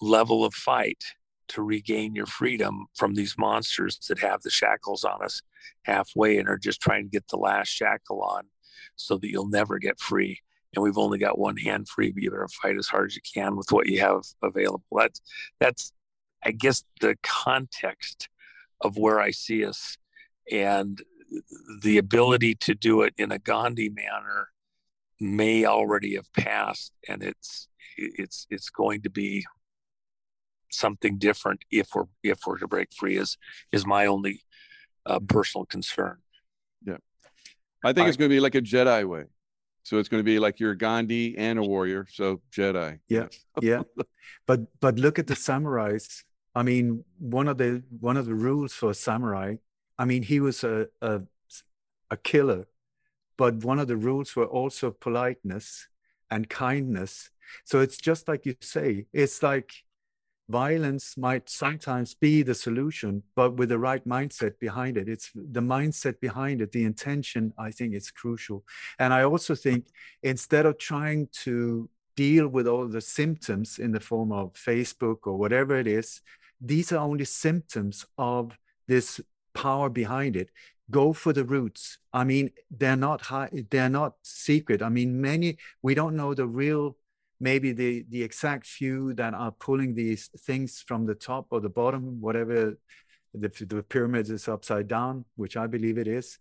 level of fight to regain your freedom from these monsters that have the shackles on us halfway and are just trying to get the last shackle on so that you'll never get free. And we've only got one hand free, but you better fight as hard as you can with what you have available. That's that's I guess the context of where I see us. And the ability to do it in a Gandhi manner may already have passed, and it's it's it's going to be something different if we're if we're to break free. Is is my only uh, personal concern. Yeah, I think I, it's going to be like a Jedi way. So it's going to be like you're Gandhi and a warrior. So Jedi. Yeah, yeah. but but look at the samurais. I mean, one of the one of the rules for a samurai I mean, he was a, a, a killer, but one of the rules were also politeness and kindness. So it's just like you say, it's like violence might sometimes be the solution, but with the right mindset behind it. It's the mindset behind it, the intention, I think is crucial. And I also think instead of trying to deal with all the symptoms in the form of Facebook or whatever it is, these are only symptoms of this power behind it. Go for the roots. I mean, they're not high, they're not secret. I mean, many we don't know the real maybe the the exact few that are pulling these things from the top or the bottom, whatever the, the pyramid is upside down, which I believe it is.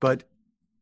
But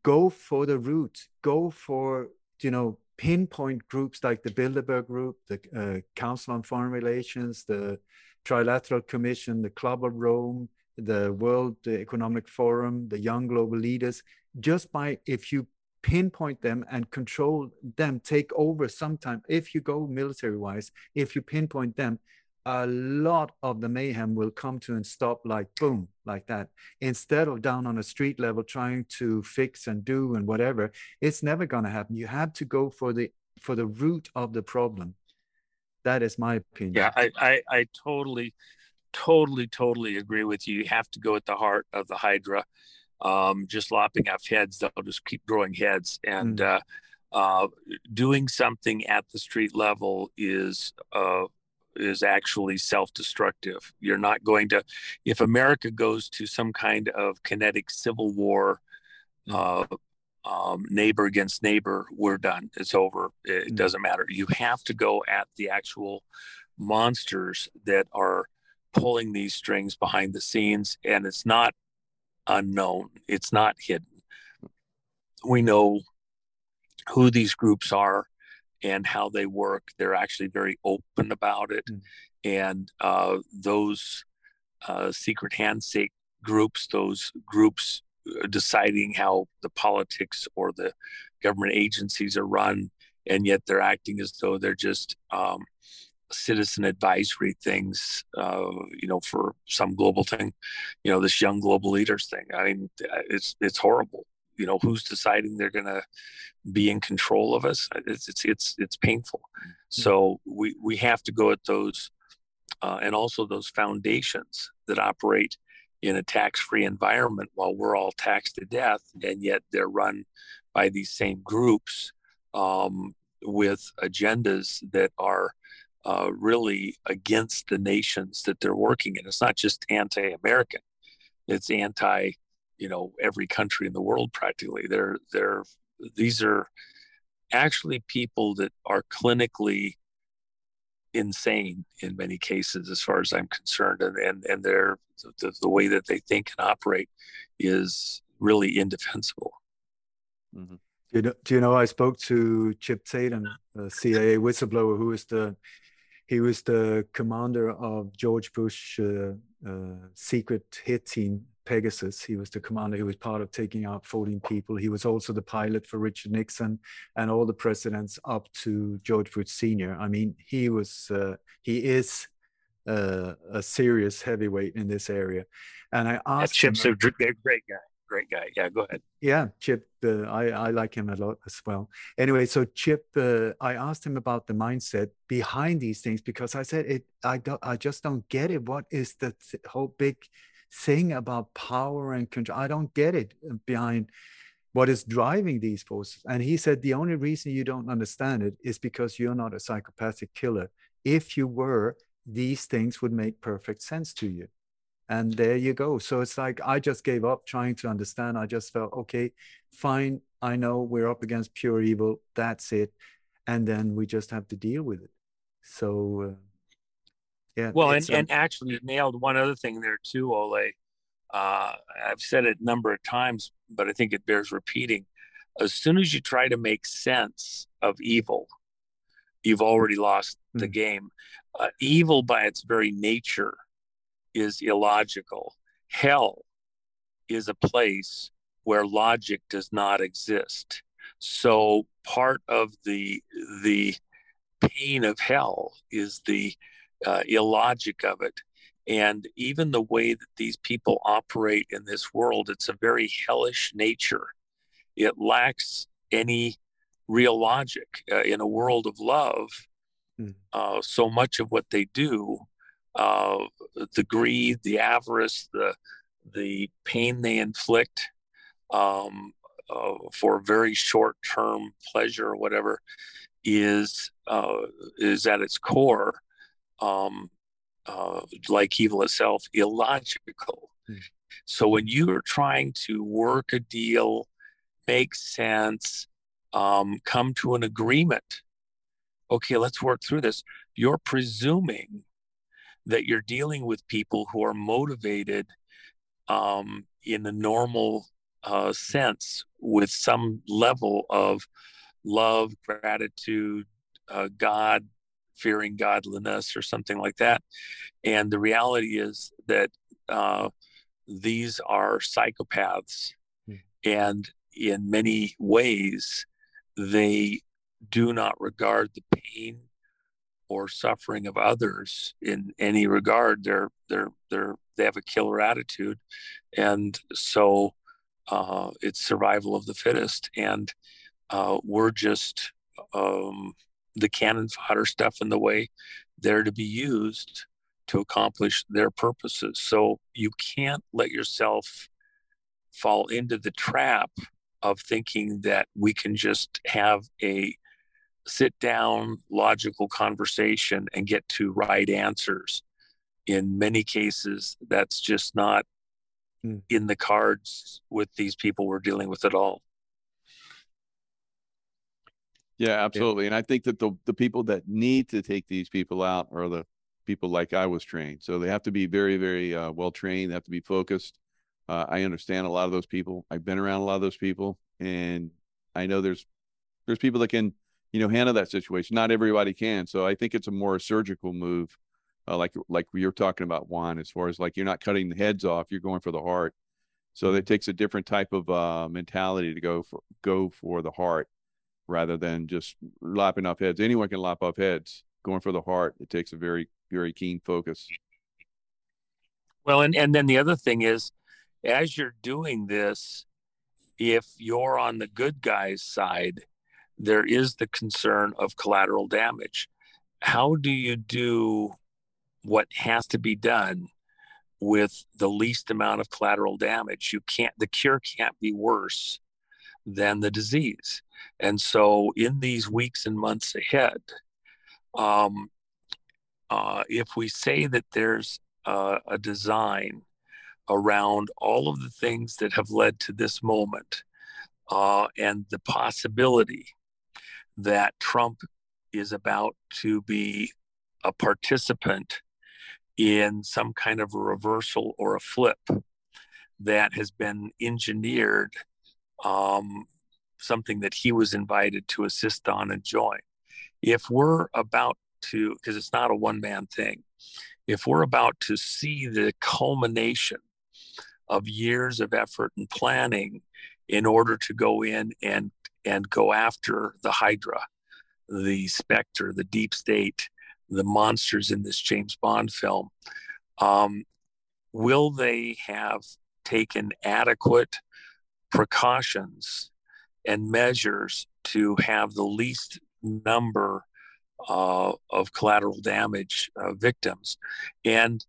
go for the root. Go for you know pinpoint groups like the Bilderberg Group, the uh, Council on Foreign Relations, the Trilateral Commission, the Club of Rome, the World Economic Forum, the Young Global Leaders. Just by if you pinpoint them and control them, take over sometime. If you go military wise, if you pinpoint them, a lot of the mayhem will come to and stop like boom, like that. Instead of down on a street level trying to fix and do and whatever, it's never going to happen. You have to go for the for the root of the problem. That is my opinion. Yeah, I, I, I totally, totally, totally agree with you. You have to go at the heart of the Hydra um, just lopping off heads, they'll just keep growing heads. And mm. uh, uh, doing something at the street level is uh, is actually self-destructive. You're not going to, if America goes to some kind of kinetic civil war, uh, um, neighbor against neighbor, we're done. It's over. It mm. doesn't matter. You have to go at the actual monsters that are pulling these strings behind the scenes, and it's not unknown. It's not hidden. We know who these groups are and how they work. They're actually very open about it. Mm. And uh, those uh, secret handshake groups, those groups uh, deciding how the politics or the government agencies are run, and yet they're acting as though they're just um, citizen advisory things, uh, you know, for some global thing, you know, this young global leaders thing. I mean, it's it's horrible. You know, who's deciding they're going to be in control of us? It's it's it's it's painful. Mm-hmm. So we we have to go at those, uh, and also those foundations that operate in a tax-free environment while we're all taxed to death, and yet they're run by these same groups um, with agendas that are uh, really against the nations that they're working in. It's not just anti-American; it's anti, you know, every country in the world practically. They're they're these are actually people that are clinically insane in many cases, as far as I'm concerned, and and and they're the, the way that they think and operate is really indefensible. Mm-hmm. Do you, know, do you know I spoke to Chip Tatum, a CIA whistleblower, who is the he was the commander of George Bush uh, uh, secret hit team Pegasus. He was the commander. He was part of taking out 14 people. He was also the pilot for Richard Nixon and all the presidents up to George Bush Senior. I mean, he was uh, he is uh, a serious heavyweight in this area. And I asked. Yeah, Chip's him, a great guy great guy. Yeah, go ahead. Yeah, Chip, uh, I, I like him a lot as well. Anyway, so Chip, uh, I asked him about the mindset behind these things because I said it. I don't. I just don't get it. What is the th- whole big thing about power and control? I don't get it uh, behind what is driving these forces. And he said the only reason you don't understand it is because you're not a psychopathic killer. If you were, these things would make perfect sense to you and there you go. So it's like i just gave up trying to understand. I just felt okay fine i know we're up against pure evil that's it. And then we just have to deal with it. So uh, yeah well and, um, and actually nailed one other thing there too ole. Uh, i've said it a number of times but i think it bears repeating. As soon as you try to make sense of evil you've already lost the mm. game. Uh, evil by its very nature is illogical. Hell is a place where logic does not exist. So part of the the pain of hell is the uh, illogic of it. And even the way that these people operate in this world, it's a very hellish nature. It lacks any real logic. Uh, in a world of love, mm. uh, so much of what they do uh, the greed, the avarice, the the pain they inflict um, uh, for very short term pleasure or whatever is uh, is at its core um, uh, like evil itself illogical. So when you are trying to work a deal, make sense, um, come to an agreement, okay, let's work through this. You're presuming that you're dealing with people who are motivated um, in the normal uh, sense with some level of love, gratitude, uh, God, fearing godliness, or something like that. And the reality is that uh, these are psychopaths. Mm. And in many ways, they do not regard the pain or suffering of others in any regard. They're they're they're they have a killer attitude, and so uh, it's survival of the fittest. And uh, we're just um, the cannon fodder stuff in the way they're to be used to accomplish their purposes. So you can't let yourself fall into the trap of thinking that we can just have a sit down logical conversation and get to right answers. In many cases that's just not mm. in the cards with these people we're dealing with at all. Yeah absolutely. Yeah. and i think that the the people that need to take these people out are the people like i was trained. So they have to be very very uh, well trained they have to be focused. Uh, i understand a lot of those people. I've been around a lot of those people. And i know there's there's people that can you know handle that situation. Not everybody can. So i think it's a more surgical move uh, like like you're talking about Juan as far as like you're not cutting the heads off you're going for the heart. So it takes a different type of uh, mentality to go for go for the heart rather than just lopping off heads. Anyone can lop off heads. Going for the heart it takes a very very keen focus. Well and and then the other thing is as you're doing this if you're on the good guy's side there is the concern of collateral damage. How do you do what has to be done with the least amount of collateral damage? You can't, the cure can't be worse than the disease. And so, in these weeks and months ahead, um, uh, if we say that there's uh, a design around all of the things that have led to this moment uh, and the possibility that Trump is about to be a participant in some kind of a reversal or a flip that has been engineered, um, something that he was invited to assist on and join. If we're about to, because it's not a one man thing, if we're about to see the culmination of years of effort and planning in order to go in and and go after the Hydra, the Spectre, the Deep State, the monsters in this James Bond film. Um, will they have taken adequate precautions and measures to have the least number uh, of collateral damage uh, victims? And,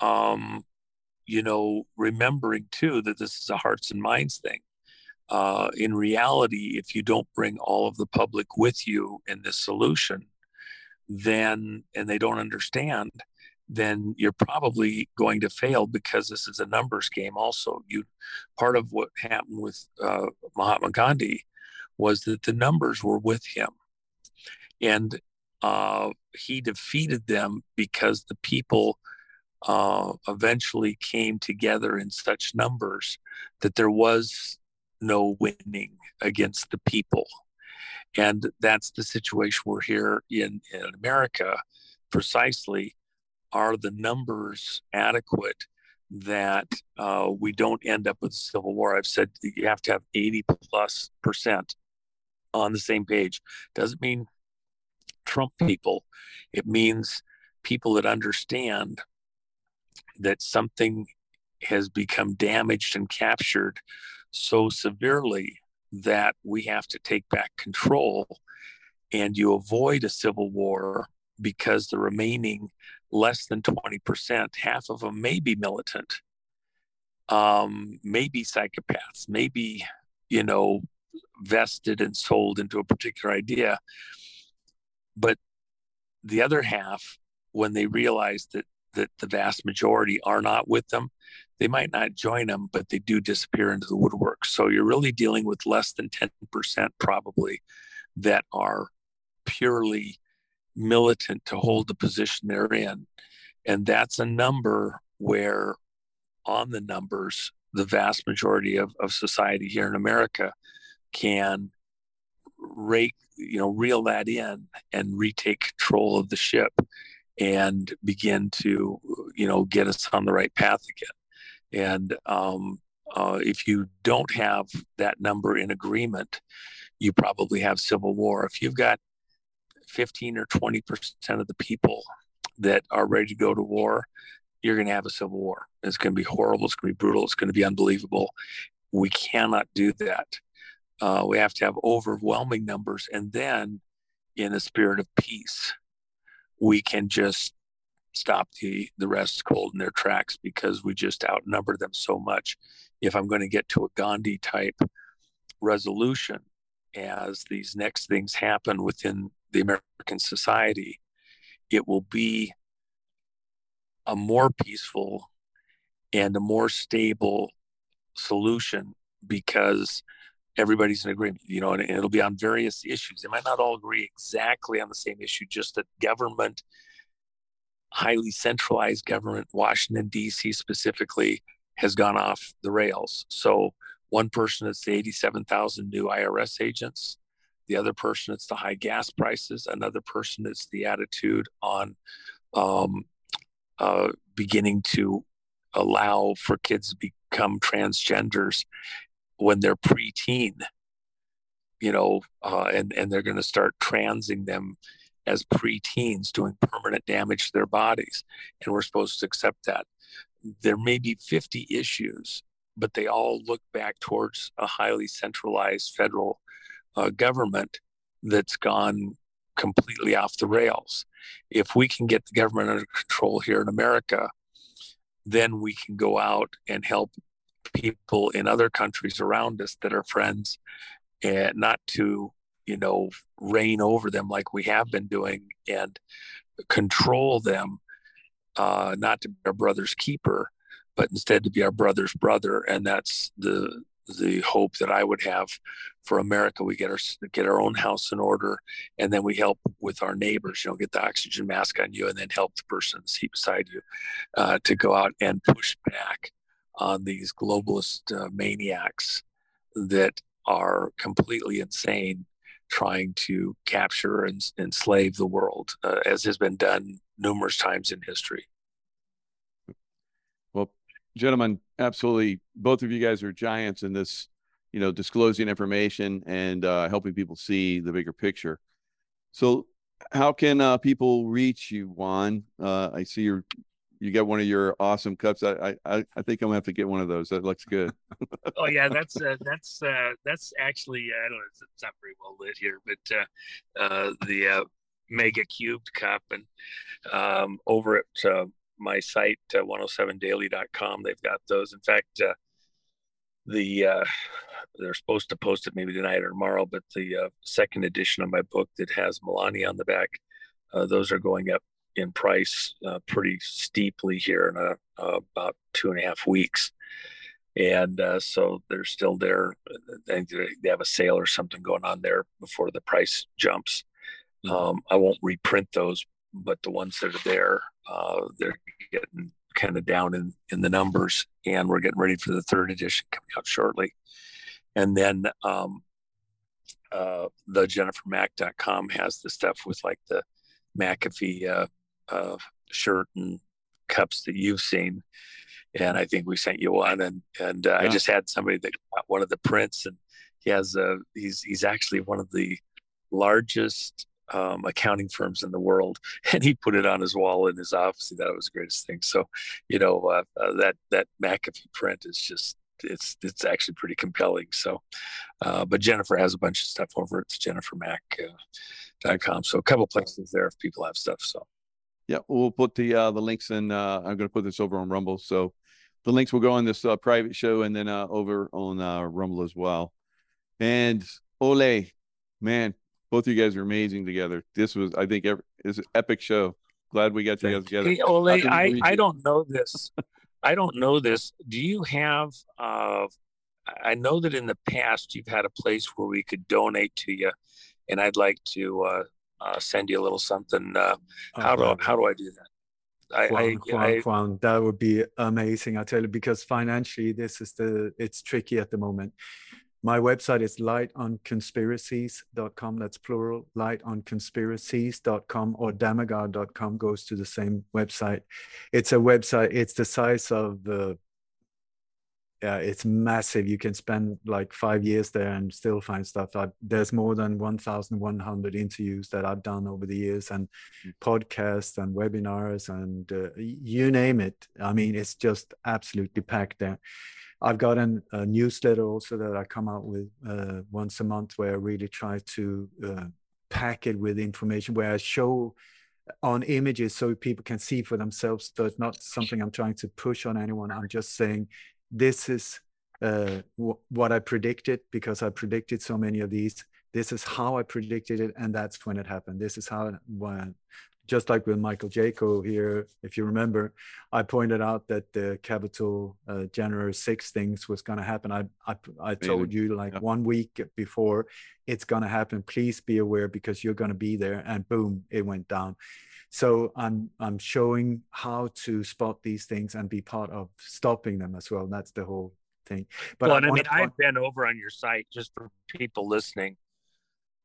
um, you know, remembering too that this is a hearts and minds thing uh, in reality, if you don't bring all of the public with you in this solution, then, and they don't understand, then you're probably going to fail because this is a numbers game. Also, you part of what happened with uh, Mahatma Gandhi was that the numbers were with him, and uh, he defeated them because the people uh, eventually came together in such numbers that there was no winning against the people. And that's the situation we're here in, in America precisely. Are the numbers adequate that uh, we don't end up with civil war? I've said you have to have 80 plus percent on the same page. Doesn't mean Trump people, it means people that understand that something has become damaged and captured so severely that we have to take back control and you avoid a civil war because the remaining less than 20%, half of them may be militant, um, maybe psychopaths, maybe, you know, vested and sold into a particular idea. But the other half, when they realize that that the vast majority are not with them, they might not join them, but they do disappear into the woodwork. So you're really dealing with less than 10% probably that are purely militant to hold the position they're in. And that's a number where, on the numbers, the vast majority of, of society here in America can rake, you know, reel that in and retake control of the ship and begin to, you know, get us on the right path again. And um, uh, if you don't have that number in agreement, you probably have civil war. If you've got 15 or 20 percent of the people that are ready to go to war, you're going to have a civil war. It's going to be horrible. It's going to be brutal. It's going to be unbelievable. We cannot do that. Uh, we have to have overwhelming numbers. And then, in a spirit of peace, we can just stop the, the rest cold in their tracks because we just outnumber them so much. If I'm going to get to a Gandhi type resolution as these next things happen within the American society, it will be a more peaceful and a more stable solution because everybody's in agreement, you know, and it'll be on various issues. They might not all agree exactly on the same issue, just that government, highly centralized government, Washington, D.C. specifically, has gone off the rails. So one person is the 87,000 new IRS agents. The other person, it's the high gas prices. Another person, it's the attitude on um, uh, beginning to allow for kids to become transgenders when they're preteen, you know, uh, and and they're going to start transing them as preteens, doing permanent damage to their bodies, and we're supposed to accept that. There may be 50 issues, but they all look back towards a highly centralized federal uh, government that's gone completely off the rails. If we can get the government under control here in America, then we can go out and help people in other countries around us that are friends and not to you know reign over them like we have been doing and control them uh, not to be our brother's keeper but instead to be our brother's brother and that's the the hope that I would have for America. We get our get our own house in order, and then we help with our neighbors. You know, get the oxygen mask on you, and then help the person seat beside you uh, to go out and push back on these globalist uh, maniacs that are completely insane, trying to capture and enslave the world, uh, as has been done numerous times in history. Well, gentlemen, absolutely. Both of you guys are giants in this, you know, disclosing information and uh, helping people see the bigger picture. So, how can uh, people reach you, Juan? Uh, I see you're you got one of your awesome cups. I I I think I'm gonna have to get one of those. That looks good. oh yeah, that's uh, that's uh, that's actually I don't know. It's, not very well lit here, but uh, uh the uh, MAGA Cubed cup, and um, over at uh, my site 107daily.com, they've got those. In fact, the they're supposed to post it maybe tonight or tomorrow, but the second edition of my book that has Melania on the back, those are going up in price uh, pretty steeply here in a, uh, about two and a half weeks. And uh, so they're still there. They, they have a sale or something going on there before the price jumps. Mm-hmm. Um, I won't reprint those, but the ones that are there, uh, they're getting kind of down in, in the numbers. And we're getting ready for the third edition coming out shortly. And then um, uh, the jennifermack.com has the stuff with like the McAfee uh, uh, shirt and cups that you've seen. And I think we sent you one, and and uh, yeah. I just had somebody that got one of the prints, and he has a he's he's actually one of the largest um, accounting firms in the world, and he put it on his wall in his office. He thought it was the greatest thing. So, you know, uh, uh, that that McAfee print is just it's it's actually pretty compelling. So, uh, but Jennifer has a bunch of stuff over at jennifermack.com. Uh, so a couple places there if people have stuff. So. Yeah, we'll put the uh, the links in. Uh, I'm going to put this over on Rumble, so the links will go on this uh, private show and then uh, over on uh, Rumble as well. And Ole, man, both of you guys are amazing together. This was, I think, every, is an epic show. Glad we got you guys together. Hey, Ole, I, I don't know this. I don't know this. Do you have? Uh, I know that in the past you've had a place where we could donate to you, and I'd like to uh, uh, send you a little something. Uh, oh, how do how do I do that? I, Juan, I, I, Juan, that would be amazing. I tell you, because financially, this is the it's tricky at the moment. My website is lightonconspiracies.com. That's plural, lightonconspiracies.com or dammegard.com goes to the same website. It's a website, it's the size of the yeah, it's massive. You can spend like five years there and still find stuff. I, there's more than 1,100 interviews that I've done over the years, and mm. podcasts and webinars and uh, you name it. I mean, it's just absolutely packed there. I've got an, a newsletter also that I come out with uh, once a month where I really try to uh, pack it with information where I show on images so people can see for themselves. So it's not something I'm trying to push on anyone. I'm just saying this is uh, w- what I predicted because I predicted so many of these. This is how I predicted it, and that's when it happened. This is how when, just like with Michael Jaco here, if you remember, I pointed out that the Capitol uh, January 6 things was going to happen. I, I, I told you like yeah. one week before it's going to happen. Please be aware because you're going to be there. And boom, it went down. So I'm I'm showing how to spot these things and be part of stopping them as well. That's the whole thing. But well, I, I mean, I've been over on your site just for people listening.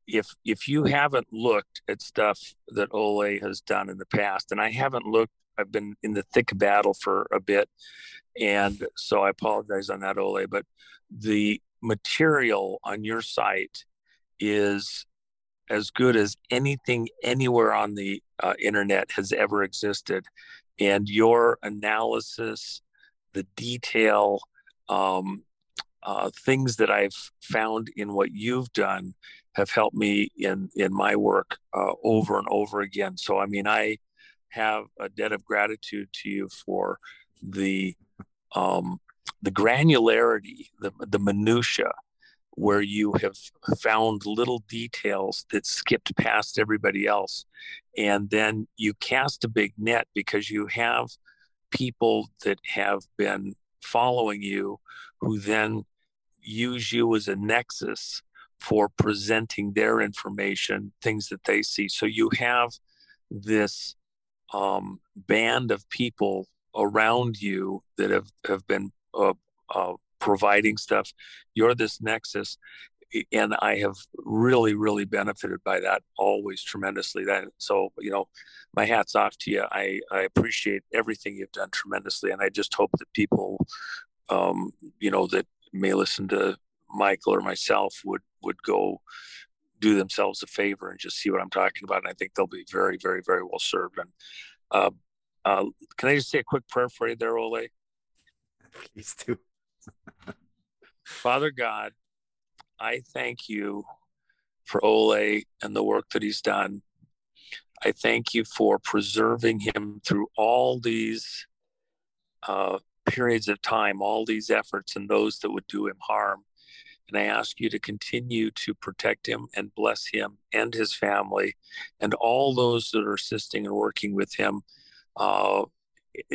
If if you haven't looked at stuff that Ole has done in the past, and I haven't looked, I've been in the thick of battle for a bit, and so I apologize on that, Ole. But the material on your site is as good as anything anywhere on the uh, internet has ever existed. And your analysis, the detail, um, uh, things that I've found in what you've done have helped me in in my work uh, over and over again. So I mean, I have a debt of gratitude to you for the um, the granularity, the the minutia where you have found little details that skipped past everybody else. And then you cast a big net because you have people that have been following you who then use you as a nexus for presenting their information, things that they see. So you have this um, band of people around you that have, have been uh, uh, providing stuff. You're this nexus. And I have really, really benefited by that always tremendously. That so, you know, my hat's off to you. I, I appreciate everything you've done tremendously. And I just hope that people um, you know, that may listen to Michael or myself would would go do themselves a favor and just see what I'm talking about. And I think they'll be very, very, very well served. And uh, uh, can I just say a quick prayer for you there, Ole? Please do. Father God, I thank you for Ole and the work that he's done. I thank you for preserving him through all these uh, periods of time, all these efforts, and those that would do him harm. And I ask you to continue to protect him and bless him and his family and all those that are assisting and working with him uh,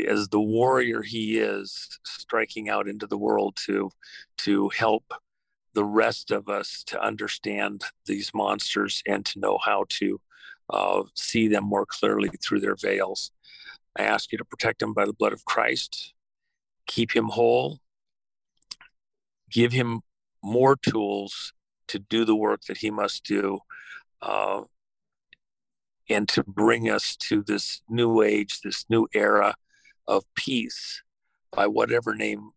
as the warrior he is striking out into the world to to help the rest of us to understand these monsters and to know how to uh, see them more clearly through their veils. I ask you to protect him by the blood of Christ, keep him whole, give him more tools to do the work that he must do, uh, and to bring us to this new age, this new era of peace by whatever name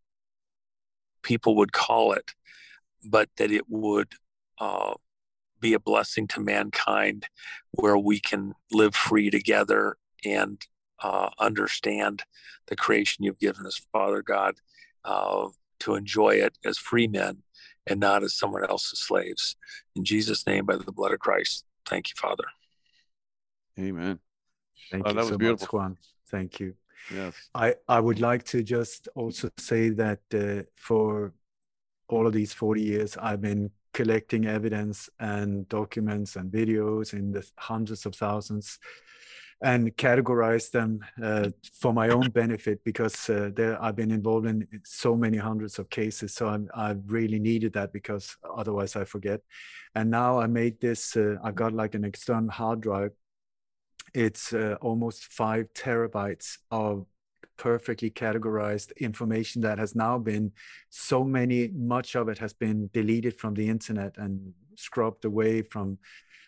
people would call it, but that it would uh, be a blessing to mankind where we can live free together and uh, understand the creation you've given us, Father God, uh, to enjoy it as free men and not as someone else's slaves. In Jesus' name, by the blood of Christ, thank you, Father. Amen. Thank Oh, you that was so beautiful. much, Juan. Thank you. Yes. I, I would like to just also say that uh, for all of these 40 years, I've been collecting evidence and documents and videos in the hundreds of thousands and categorize them uh, for my own benefit because uh, there I've been involved in so many hundreds of cases. So I'm, I really needed that because otherwise I forget. And now I made this, uh, I got like an external hard drive. It's uh, almost five terabytes of perfectly categorized information that has now been so many much of it has been deleted from the internet and scrubbed away from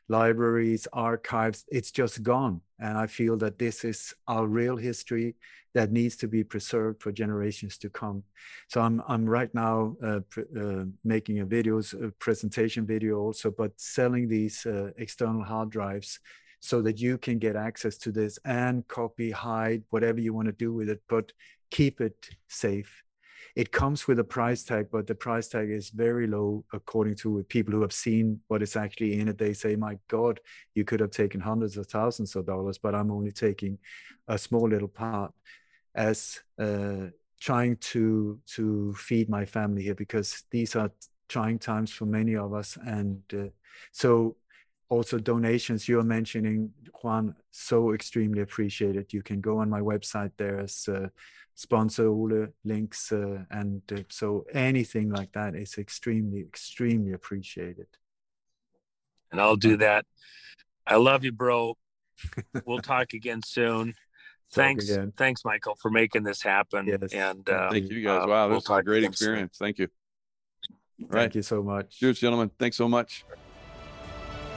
libraries archives. It's just gone. And i feel that this is our real history that needs to be preserved for generations to come. So i'm i'm right now uh, uh, making a videos a presentation video also but selling these uh, external hard drives so that you can get access to this and copy, hide, whatever you want to do with it, but keep it safe. It comes with a price tag, but the price tag is very low according to people who have seen what is actually in it. They say, my God, you could have taken hundreds of thousands of dollars, but I'm only taking a small little part as uh, trying to to feed my family here because these are trying times for many of us. And uh, so also donations you're mentioning juan so extremely appreciated you can go on my website there's uh, sponsor Ole links uh, and uh, so anything like that is extremely extremely appreciated and i'll do that i love you bro we'll talk again soon thanks again. thanks michael for making this happen Yes. and uh, Thank you guys. uh, Wow, we'll this was a great again soon. experience. Thank you. All thank right. you so much Cheers, gentlemen. Thanks so much.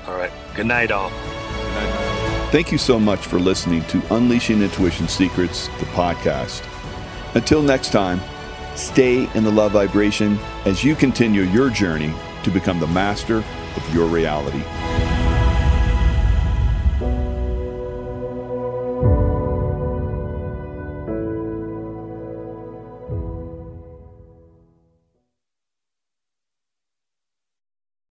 All right good night all Good night. Thank you so much for listening to Unleashing Intuition Secrets, the podcast. Until next time, stay in the love vibration as you continue your journey to become the master of your reality.